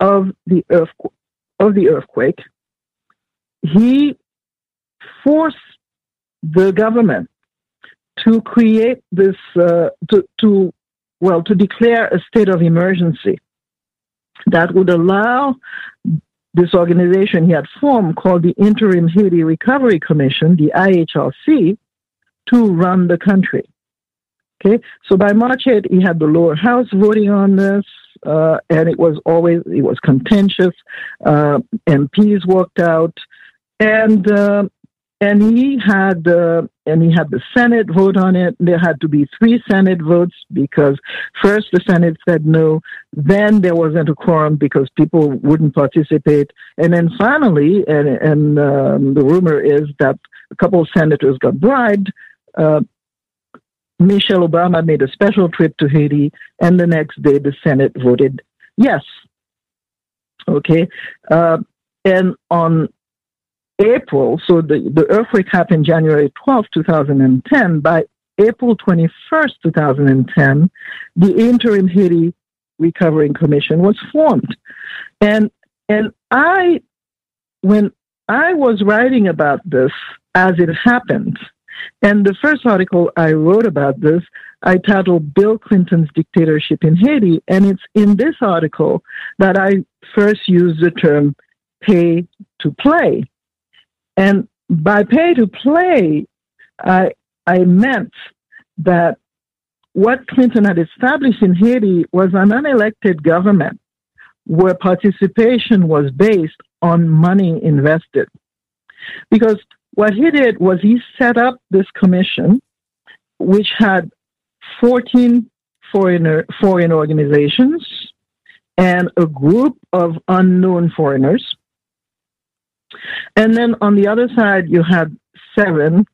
B: of the earth of the earthquake, he forced the government to create this uh, to to well to declare a state of emergency that would allow this organization he had formed called the Interim Haiti Recovery Commission, the IHRC, to run the country. Okay, so by March 8, he had the lower house voting on this, uh, and it was always it was contentious. Uh, MPs walked out, and uh, and he had uh, and he had the Senate vote on it. There had to be three Senate votes because first the Senate said no, then there wasn't a quorum because people wouldn't participate, and then finally, and, and um, the rumor is that a couple of senators got bribed. Uh, Michelle Obama made a special trip to Haiti, and the next day the Senate voted yes. Okay, uh, and on April, so the, the earthquake happened January 12, 2010. By April 21st, 2010, the Interim Haiti Recovering Commission was formed. And, and I, when I was writing about this as it happened, and the first article I wrote about this, I titled Bill Clinton's Dictatorship in Haiti. And it's in this article that I first used the term pay to play. And by pay to play, I, I meant that what Clinton had established in Haiti was an unelected government where participation was based on money invested. Because what he did was he set up this commission, which had 14 foreigner, foreign organizations and a group of unknown foreigners and then on the other side, you had seven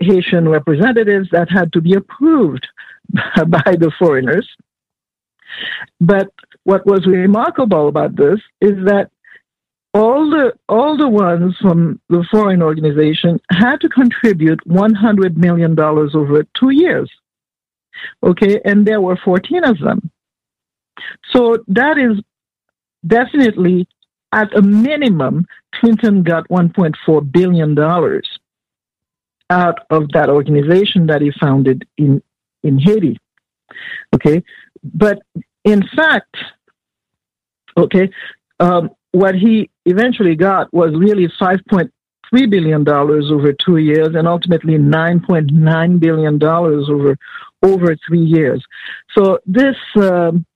B: Haitian representatives that had to be approved by the foreigners. But what was remarkable about this is that all the all the ones from the foreign organization had to contribute 100 million dollars over 2 years. Okay, and there were 14 of them. So that is definitely at a minimum, Clinton got $1.4 billion out of that organization that he founded in, in Haiti. Okay. But in fact, okay, um, what he eventually got was really $5.3 billion over two years and ultimately $9.9 billion over, over three years. So this, um,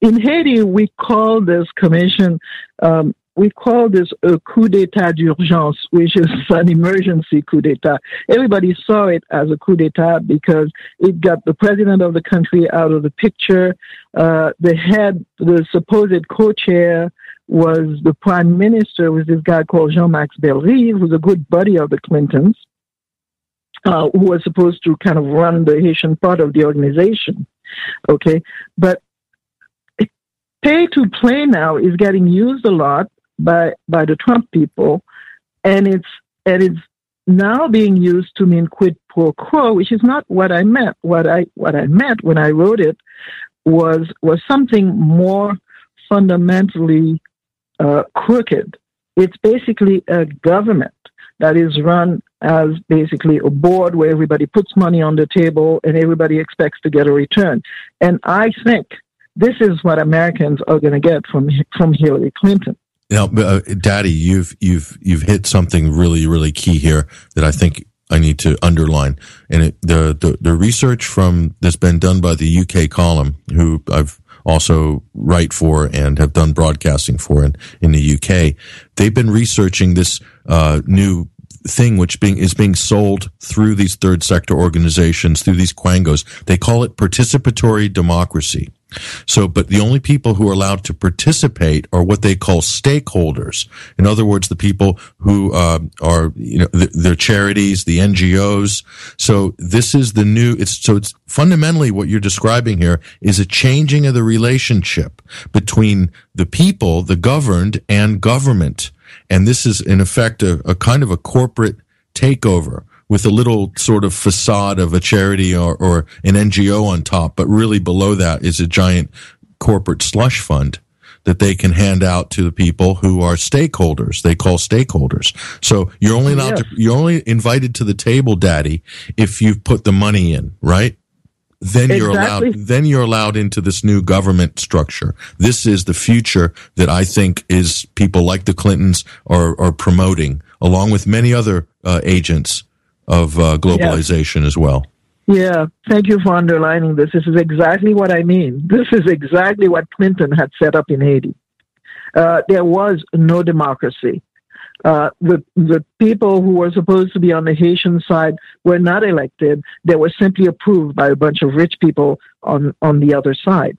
B: in Haiti, we call this commission, um, we call this a coup d'etat d'urgence, which is an emergency coup d'etat. Everybody saw it as a coup d'etat because it got the president of the country out of the picture. Uh, the head, the supposed co-chair, was the prime minister, was this guy called Jean-Max Bellerive, who's a good buddy of the Clintons. Uh, who was supposed to kind of run the Haitian part of the organization. Okay. But pay to play now is getting used a lot by by the Trump people, and it's and it's now being used to mean quid pro quo, which is not what I meant. What I what I meant when I wrote it was was something more fundamentally uh, crooked. It's basically a government that is run as basically a board where everybody puts money on the table and everybody expects to get a return. And I think this is what Americans are going to get from from Hillary Clinton.
A: Now, uh, Dady, you've you've you've hit something really really key here that I think I need to underline. And it, the, the the research from that's been done by the UK column, who I've also write for and have done broadcasting for in, in the UK. They've been researching this uh, new thing which being is being sold through these third sector organizations through these quangos they call it participatory democracy so, but the only people who are allowed to participate are what they call stakeholders. In other words, the people who uh, are, you know, the, their charities, the NGOs. So this is the new. It's so it's fundamentally what you're describing here is a changing of the relationship between the people, the governed, and government. And this is in effect a, a kind of a corporate takeover with a little sort of facade of a charity or, or an NGO on top, but really below that is a giant corporate slush fund that they can hand out to the people who are stakeholders. They call stakeholders. So you're only allowed yes. you're only invited to the table, Dady, if you've put the money in, right? Then exactly. you're allowed, then you're allowed into this new government structure. This is the future that I think is people like the Clintons are, are promoting along with many other uh, agents of uh, globalization yeah. as well.
B: Yeah, thank you for underlining this. This is exactly what I mean. This is exactly what Clinton had set up in Haiti. Uh, there was no democracy. Uh, the the people who were supposed to be on the Haitian side were not elected. They were simply approved by a bunch of rich people on on the other side.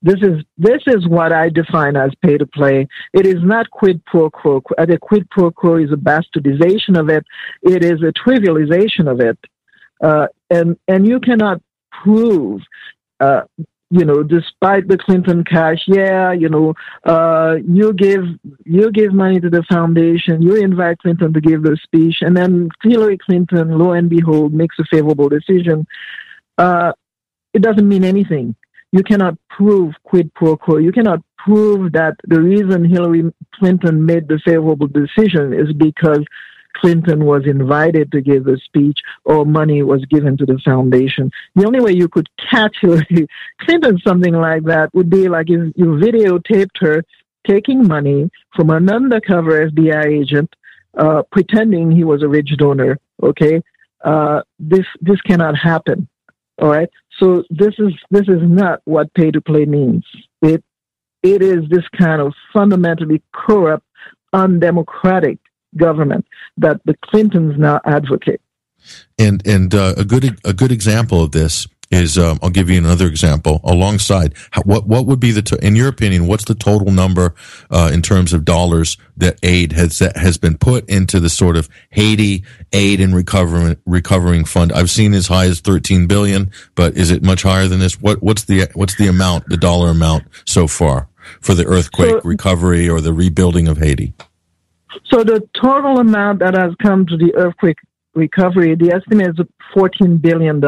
B: This is this is what I define as pay to play. It is not quid pro quo. The quid pro quo is a bastardization of it. It is a trivialization of it. Uh, and and you cannot prove, uh, you know, despite the Clinton cash, yeah, you know, uh, you give you give money to the foundation, you invite Clinton to give the speech, and then Hillary Clinton, lo and behold, makes a favorable decision. Uh, it doesn't mean anything. You cannot prove quid pro quo. You cannot prove that the reason Hillary Clinton made the favorable decision is because Clinton was invited to give a speech or money was given to the foundation. The only way you could catch Hillary Clinton something like that would be like if you videotaped her taking money from an undercover FBI agent, uh, pretending he was a rich donor. Okay, uh, this this cannot happen. All right. So this is this is not what pay to play means. It it is this kind of fundamentally corrupt, undemocratic government that the Clintons now advocate.
A: And and uh, a good a good example of this is um, I'll give you another example alongside how, what what would be the to, in your opinion what's the total number uh, in terms of dollars that aid has that has been put into the sort of Haiti aid and recovering recovering fund? I've seen as high as 13 billion but is it much higher than this? What what's the what's the amount the dollar amount so far for the earthquake so, recovery or the rebuilding of Haiti?
B: So the total amount that has come to the earthquake recovery, the estimate is $14 billion.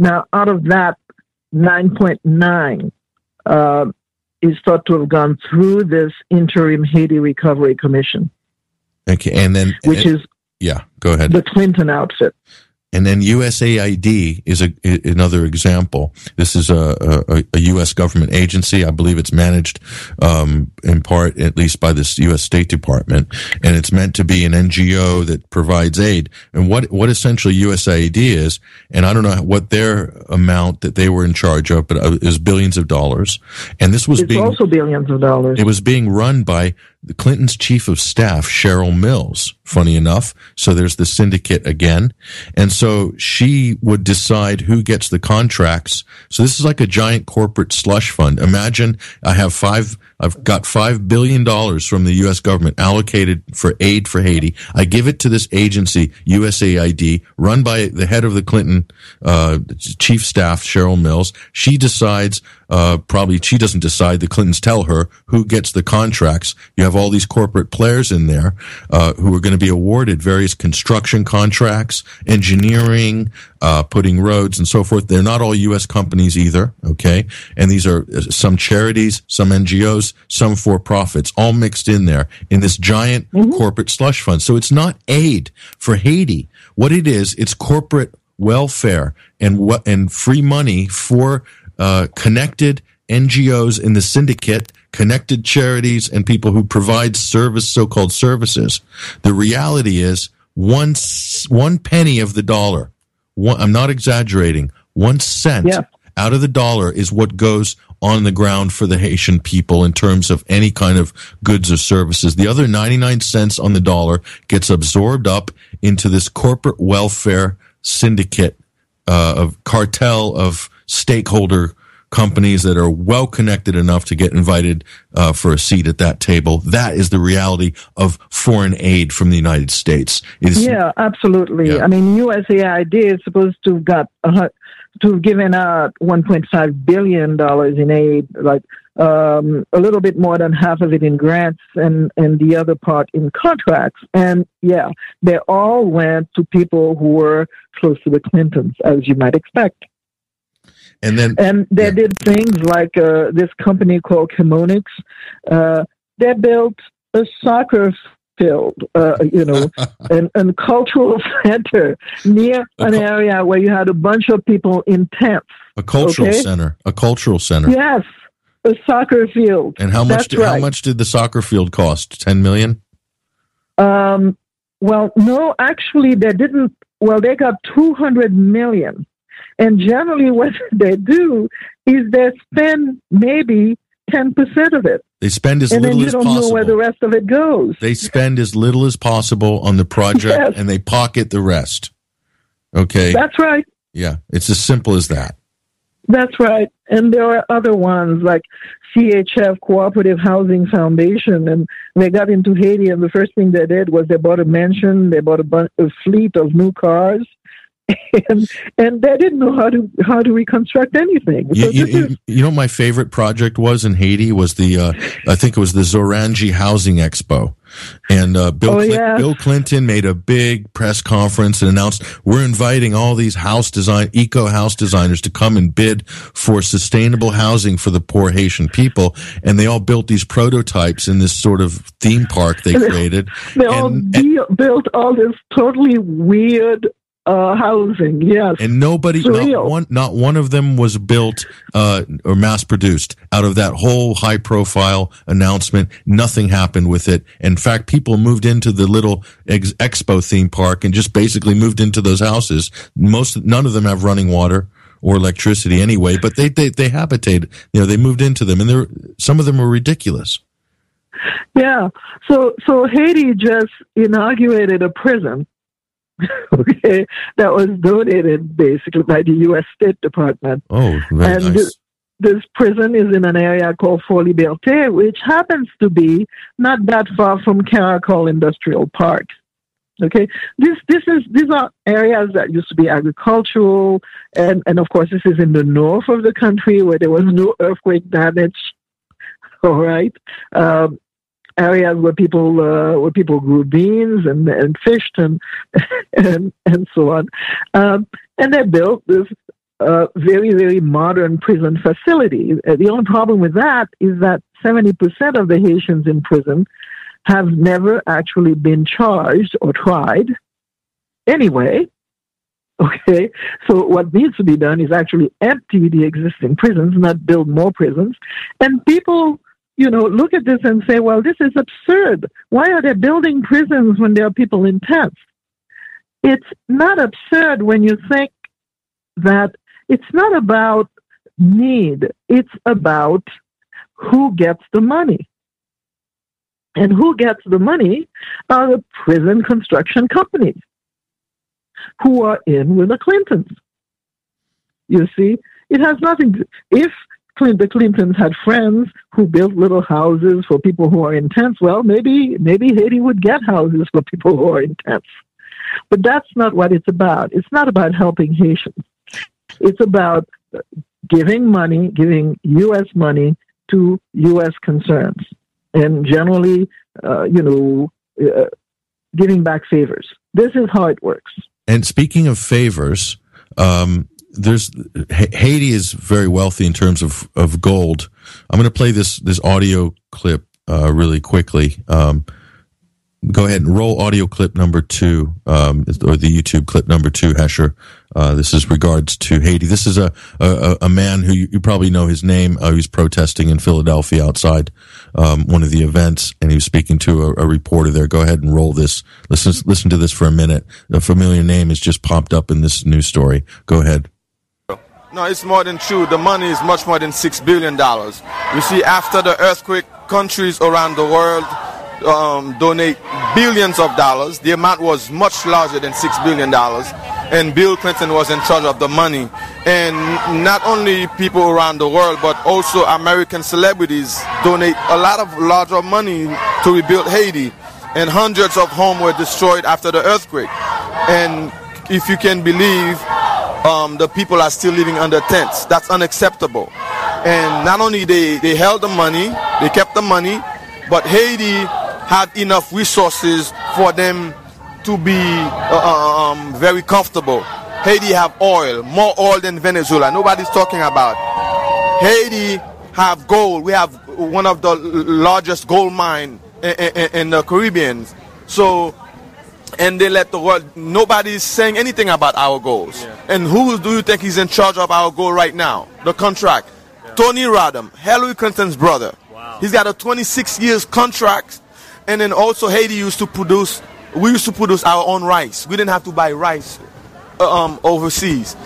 B: Now, out of that, 9.9 uh, is thought to have gone through this interim Haiti Recovery Commission.
A: Okay, and then
B: which
A: and,
B: is
A: yeah, go ahead.
B: The Clinton outfit.
A: And then USAID is a, another example. This is a, a, a, U.S. government agency. I believe it's managed um, in part, at least by the U.S. State Department, and it's meant to be an NGO that provides aid. And what what essentially USAID is, and I don't know what their amount that they were in charge of, but it uh, was billions of dollars. And this was
B: it's
A: being
B: also billions of dollars.
A: It was being run by the Clinton's chief of staff, Cheryl Mills, funny enough. So there's the syndicate again. And so she would decide who gets the contracts. So this is like a giant corporate slush fund. Imagine I have five I've got $5 billion from the U.S. government allocated for aid for Haiti. I give it to this agency, USAID, run by the head of the Clinton uh, chief staff, Cheryl Mills. She decides, uh, probably she doesn't decide, the Clintons tell her who gets the contracts. You have all these corporate players in there uh, who are going to be awarded various construction contracts, engineering, uh, putting roads and so forth. They're not all U.S. companies either, okay? And these are uh, some charities, some NGOs, some for profits, all mixed in there in this giant mm-hmm. corporate slush fund. So it's not aid for Haiti. What it is, it's corporate welfare and what and free money for uh, connected NGOs in the syndicate, connected charities, and people who provide service, so-called services. The reality is one one penny of the dollar one, I'm not exaggerating. One cent yeah. out of the dollar is what goes on the ground for the Haitian people in terms of any kind of goods or services. The other 99 cents on the dollar gets absorbed up into this corporate welfare syndicate uh, of cartel of stakeholder companies that are well connected enough to get invited uh, for a seat at that table. That is the reality of foreign aid from the United States.
B: yeah, absolutely. Yeah. I mean, USAID is supposed to have got uh, to have given out 1.5 billion dollars in aid, like um, a little bit more than half of it in grants and, and the other part in contracts. And yeah, they all went to people who were close to the Clintons, as you might expect.
A: And then,
B: and they yeah. did things like uh, this company called Chemonics. Uh, they built a soccer field, uh, you know, and, and cultural center near an area where you had a bunch of people in tents.
A: A cultural okay? center. A cultural center.
B: Yes, a soccer field.
A: And how much? Did, right. How much did the soccer field cost? Ten million.
B: Um. Well, no, actually, they didn't. Well, they got two hundred million, and generally, what they do is they spend maybe ten percent of it.
A: They spend as
B: and
A: little as possible.
B: And you don't know where the rest of it goes.
A: They spend as little as possible on the project, yes. and they pocket the rest. Okay,
B: that's right.
A: Yeah, it's as simple as that.
B: That's right. And there are other ones like CHF Cooperative Housing Foundation, and they got into Haiti, and the first thing they did was they bought a mansion, they bought a, bunch, a fleet of new cars, and and they didn't know how to how to reconstruct anything.
A: So you, you, is, you, know, my favorite project was in Haiti was the uh, I think it was the Zoranje Housing Expo, and uh, Bill oh, yeah. Bill Clinton made a big press conference and announced we're inviting all these house design eco house designers to come and bid for sustainable housing for the poor Haitian people, and they all built these prototypes in this sort of theme park they created.
B: they and, all and, built all this totally weird uh, housing. Yes,
A: and nobody, not one, not one of them was built uh, or mass produced. Out of that whole high profile announcement, nothing happened with it. In fact, people moved into the little ex- expo theme park and just basically moved into those houses. Most, none of them have running water or electricity anyway, but they they they habitated. You know, they moved into them, and there some of them were ridiculous.
B: Yeah. So so Haiti just inaugurated a prison okay, that was donated basically by the U.S. State Department.
A: Oh, very and nice.
B: This, this prison is in an area called Fort Liberté, which happens to be not that far from Caracol Industrial Park. Okay, this this is these are areas that used to be agricultural, and and of course this is in the north of the country where there was no earthquake damage. All right, um, areas where people uh, where people grew beans and, and fished and and and so on, um, and they built this uh, very very modern prison facility. Uh, the only problem with that is that seventy percent of the Haitians in prison have never actually been charged or tried. Anyway, Okay, so what needs to be done is actually empty the existing prisons, not build more prisons. And people you know, look at this and say, well, this is absurd. Why are they building prisons when there are people in tents? It's not absurd when you think that it's not about need, it's about who gets the money. And who gets the money are the prison construction companies who are in with the Clintons. You see, it has nothing to, if the Clintons had friends who built little houses for people who are in tents. Well, maybe maybe Haiti would get houses for people who are in tents. But that's not what it's about. It's not about helping Haitians. It's about giving money, giving U.S. money to U.S. concerns, and generally, uh, you know, uh, giving back favors. This is how it works.
A: And speaking of favors, um, there's Haiti is very wealthy in terms of, of gold. I'm going to play this this audio clip uh, really quickly. Um, go ahead and roll audio clip number two, um, or the YouTube clip number two, Hesher. Uh, this is regards to Haiti. This is a a, a man who you, you, probably know his name. Uh, he's protesting in Philadelphia outside um, one of the events, and he was speaking to a, a, reporter there. Go ahead and roll this. Listen listen to this for a minute. A familiar name has just popped up in this news story. Go ahead.
C: No, it's more than true. The money is much more than $6 billion. You see, after the earthquake, countries around the world um, donate billions of dollars. The amount was much larger than $6 billion. And Bill Clinton was in charge of the money. And not only people around the world, but also American celebrities donate a lot of larger money to rebuild Haiti. And hundreds of homes were destroyed after the earthquake. And if you can believe, um, the people are still living under tents. That's unacceptable. And not only they, they held the money, they kept the money, but Haiti had enough resources for them to be uh, uh, um, very comfortable. Haiti have oil, more oil than Venezuela. Nobody's talking about. Haiti have gold. We have one of the largest gold mine in, in, in the Caribbean. So, and they let the world. Nobody's saying anything about our goals. Yeah. And who do you think is in charge of our goal right now? The contract. Yeah. Tony Rodham, Hillary Clinton's brother. Wow. He's got a 26 years contract. And then also Haiti used to produce. We used to produce our own rice. We didn't have to buy rice uh, um, overseas.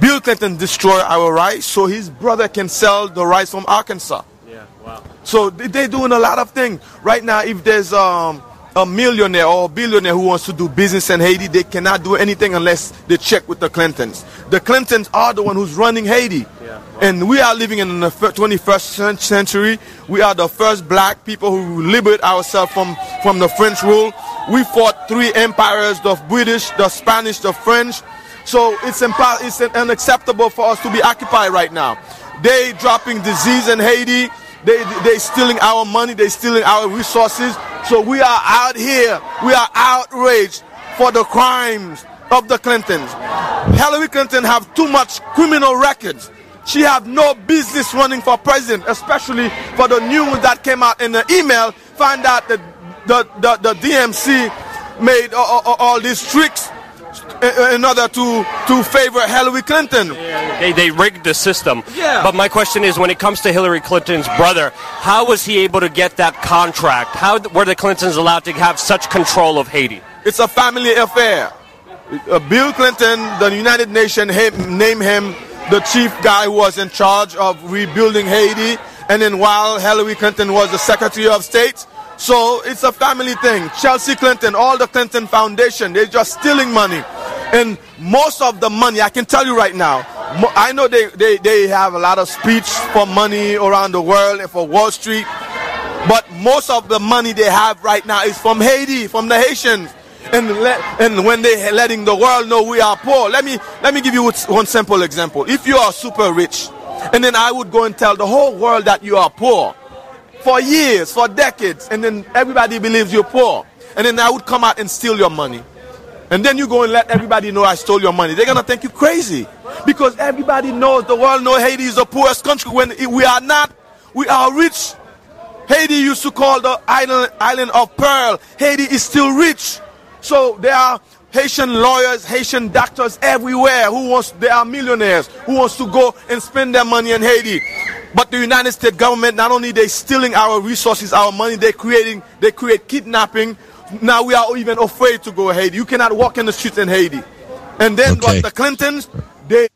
C: Bill Clinton destroyed our rice so his brother can sell the rice from Arkansas.
D: Yeah, wow.
C: So they're doing a lot of things. Right now, if there's um, a millionaire or a billionaire who wants to do business in Haiti, they cannot do anything unless they check with the Clintons. The Clintons are the one who's running Haiti. Yeah, wow. And we are living in the 21st century. We are the first black people who liberate ourselves from, from the French rule. We fought three empires, the British, the Spanish, the French. So it's, impo- it's unacceptable for us to be occupied right now. They dropping disease in Haiti. They they stealing our money. They stealing our resources. So we are out here. We are outraged for the crimes of the Clintons. Hillary Clinton have too much criminal records. She have no business running for president, especially for the news that came out in the email. Find out that the, the, the DNC made all, all, all these tricks in order to to favor Hillary Clinton.
D: They, they rigged the system.
C: Yeah.
D: But my question is, when it comes to Hillary Clinton's brother, how was he able to get that contract? How were the Clintons allowed to have such control of Haiti?
C: It's a family affair. Uh, Bill Clinton, the United Nations named him the chief guy who was in charge of rebuilding Haiti. And then while Hillary Clinton was the Secretary of State, so it's a family thing. Chelsea Clinton, all the Clinton Foundation, they're just stealing money. And most of the money, I can tell you right now, I know they, they, they have a lot of speech for money around the world and for Wall Street, but most of the money they have right now is from Haiti, from the Haitians. And, let, and when they're letting the world know we are poor, let me, let me give you one simple example. If you are super rich, and then I would go and tell the whole world that you are poor, for years, for decades, and then everybody believes you're poor. And then I would come out and steal your money. And then you go and let everybody know I stole your money. They're going to think you crazy. Because everybody knows, the world knows Haiti is the poorest country when we are not. We are rich. Haiti used to call the island, island of Pearl. Haiti is still rich. So there are Haitian lawyers, Haitian doctors everywhere who wants, they are millionaires who wants to go and spend their money in Haiti. But the United States government, not only they stealing our resources, our money, they creating, they create kidnapping. Now we are even afraid to go Haiti. You cannot walk in the streets in Haiti. And then okay. the Clintons, they.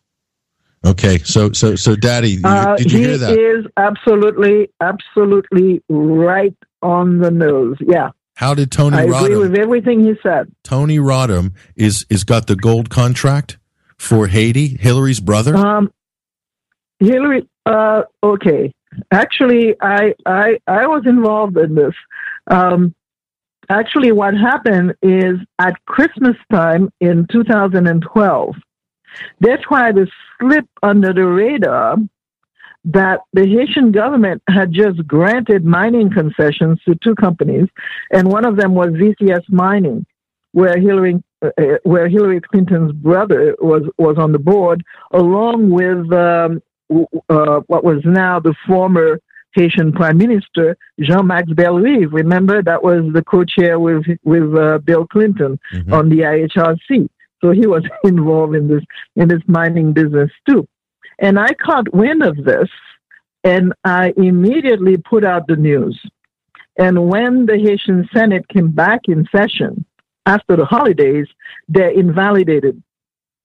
A: Okay, so so so, Dady, uh, did you hear that?
B: He is absolutely, absolutely right on the nose. Yeah.
A: How did Tony?
B: I
A: Rodham,
B: agree with everything he said.
A: Tony Rodham is is got the gold contract for Haiti. Hillary's brother.
B: Um, Hillary. Uh, okay. Actually, I, I, I was involved in this. Um, actually, what happened is at Christmas time in 2012, they tried to slip under the radar that the Haitian government had just granted mining concessions to two companies, and one of them was VCS Mining, where Hillary uh, where Hillary Clinton's brother was was on the board, along with um, uh, what was now the former Haitian Prime Minister Jean-Max Bellerive. Remember that was the co-chair with with uh, Bill Clinton mm-hmm. on the IHRC. So he was involved in this in this mining business too. And I caught wind of this, and I immediately put out the news. And when the Haitian Senate came back in session after the holidays, they invalidated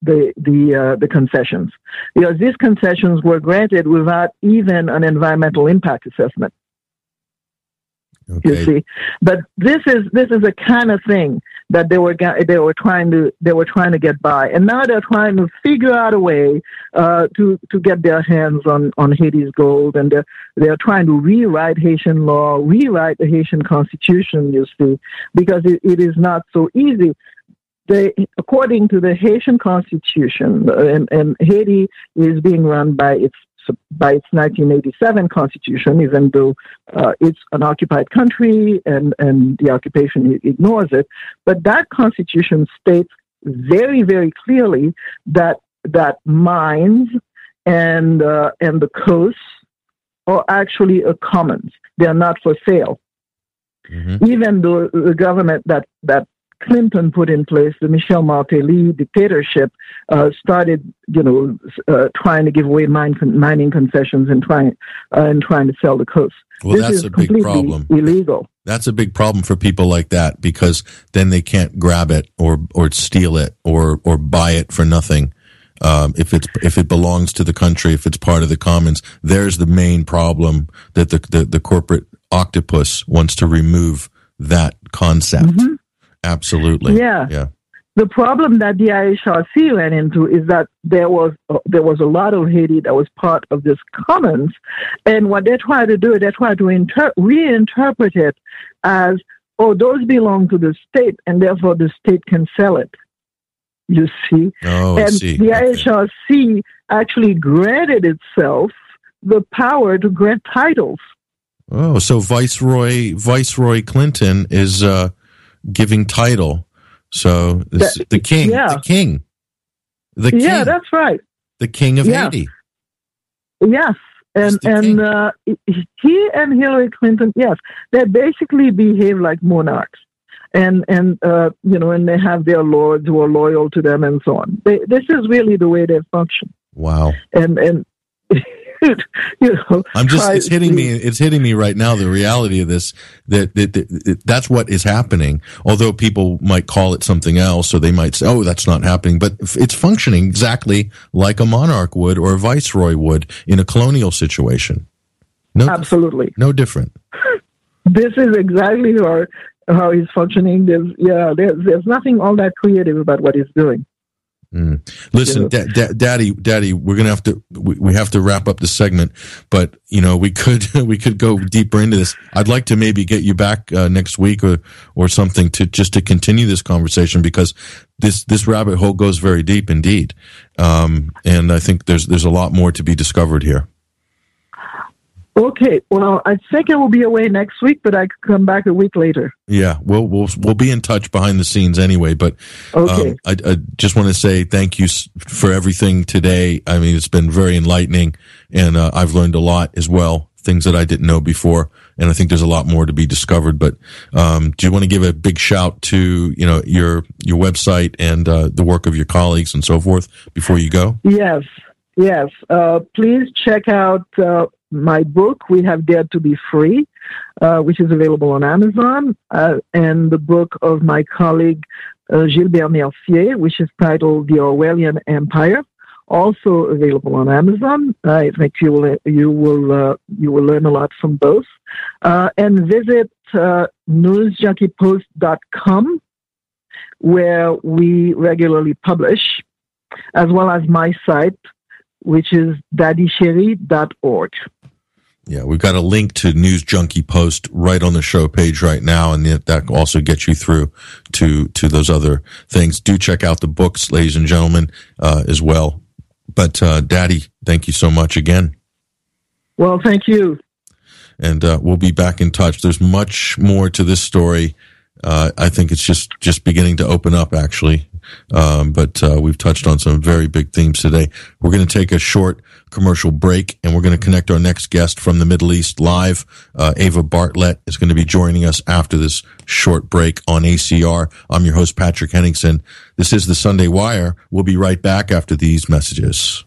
B: the the uh, the concessions because these concessions were granted without even an environmental impact assessment. Okay. You see, but this is this is a kind of thing that they were they were trying to they were trying to get by, and now they're trying to figure out a way uh, to to get their hands on on Haiti's gold, and they're they're trying to rewrite Haitian law, rewrite the Haitian constitution. You see, because it, it is not so easy the, according to the Haitian constitution, and, and, Haiti is being run by its by its 1987 constitution, even though uh, it's an occupied country and, and the occupation ignores it. But that constitution states very, very clearly that that mines and uh, and the coasts are actually a commons. They are not for sale. Mm-hmm. Even though the government that that Clinton put in place, the Michel Martelly dictatorship, uh, started, you know, uh, trying to give away mine, mining concessions and trying uh, and trying to sell the coast.
A: Well,
B: this
A: that's a big problem.
B: Illegal.
A: That's a big problem for people like that because then they can't grab it or or steal it or or buy it for nothing. Um, if it's if it belongs to the country, if it's part of the commons, there's the main problem that the the, the corporate octopus wants to remove that concept. Mm-hmm. Absolutely.
B: Yeah.
A: Yeah.
B: The problem that the IHRC ran into is that there was uh, there was a lot of Haiti that was part of this commons, and what they tried to do, they tried to inter- reinterpret it as, oh, those belong to the state, and therefore the state can sell it. You see,
A: oh,
B: and
A: see.
B: the
A: okay.
B: IHRC actually granted itself the power to grant titles.
A: Oh, so Viceroy Viceroy Clinton is uh, giving title. So the, the king,
B: yeah.
A: the king, the king.
B: Yeah, that's right.
A: The king of
B: yeah.
A: Haiti.
B: Yes, and and uh, he and Hillary Clinton, yes, they basically behave like monarchs, and and uh, you know, and they have their lords who are loyal to them, and so on. They, this is really the way they function.
A: Wow.
B: And and. you know,
A: I'm just it's hitting me it's hitting me right now the reality of this that, that, that, that, that's what is happening. Although people might call it something else or they might say oh that's not happening but it's functioning exactly like a monarch would or a viceroy would in a colonial situation.
B: No absolutely.
A: no different.
B: This is exactly how how he's functioning. There's yeah there's, there's nothing all that creative about what he's doing
A: Mm. Listen, da- da- Dady, Dady, we're gonna have to we, we have to wrap up the segment, but you know we could we could go deeper into this. I'd like to maybe get you back uh, next week or or something to just to continue this conversation because this this rabbit hole goes very deep indeed, um, and I think there's there's a lot more to be discovered here.
B: Okay, well, I think I will be away next week, but I could come back a week later.
A: Yeah, we'll we'll we'll be in touch behind the scenes anyway. But
B: okay.
A: um, I, I, just want to say thank you for everything today. I mean, it's been very enlightening, and uh, I've learned a lot as well, things that I didn't know before, and I think there's a lot more to be discovered. But um, do you want to give a big shout to you know your your website and uh, the work of your colleagues and so forth before you go?
B: Yes, yes. Uh, please check out uh, my book, We Have Dared to Be Free, uh, which is available on Amazon, uh, and the book of my colleague uh, Gilbert Mercier, which is titled The Orwellian Empire, also available on Amazon. I think you will you will uh, you will learn a lot from both. Uh, and visit uh, where we regularly publish, as well as my site, which is dadychery.org.
A: Yeah, we've got a link to News Junkie Post right on the show page right now, and that also gets you through to to those other things. Do check out the books, ladies and gentlemen, uh, as well. But uh, Dady, thank you so much again.
B: Well, thank you.
A: And uh, we'll be back in touch. There's much more to this story. Uh, I think it's just just beginning to open up, actually. Um, but uh, we've touched on some very big themes today. We're going to take a short commercial break, and we're going to connect our next guest from the Middle East live. Uh, Eva Bartlett is going to be joining us after this short break on ACR. I'm your host, Patrick Henningsen. This is the Sunday Wire. We'll be right back after these messages.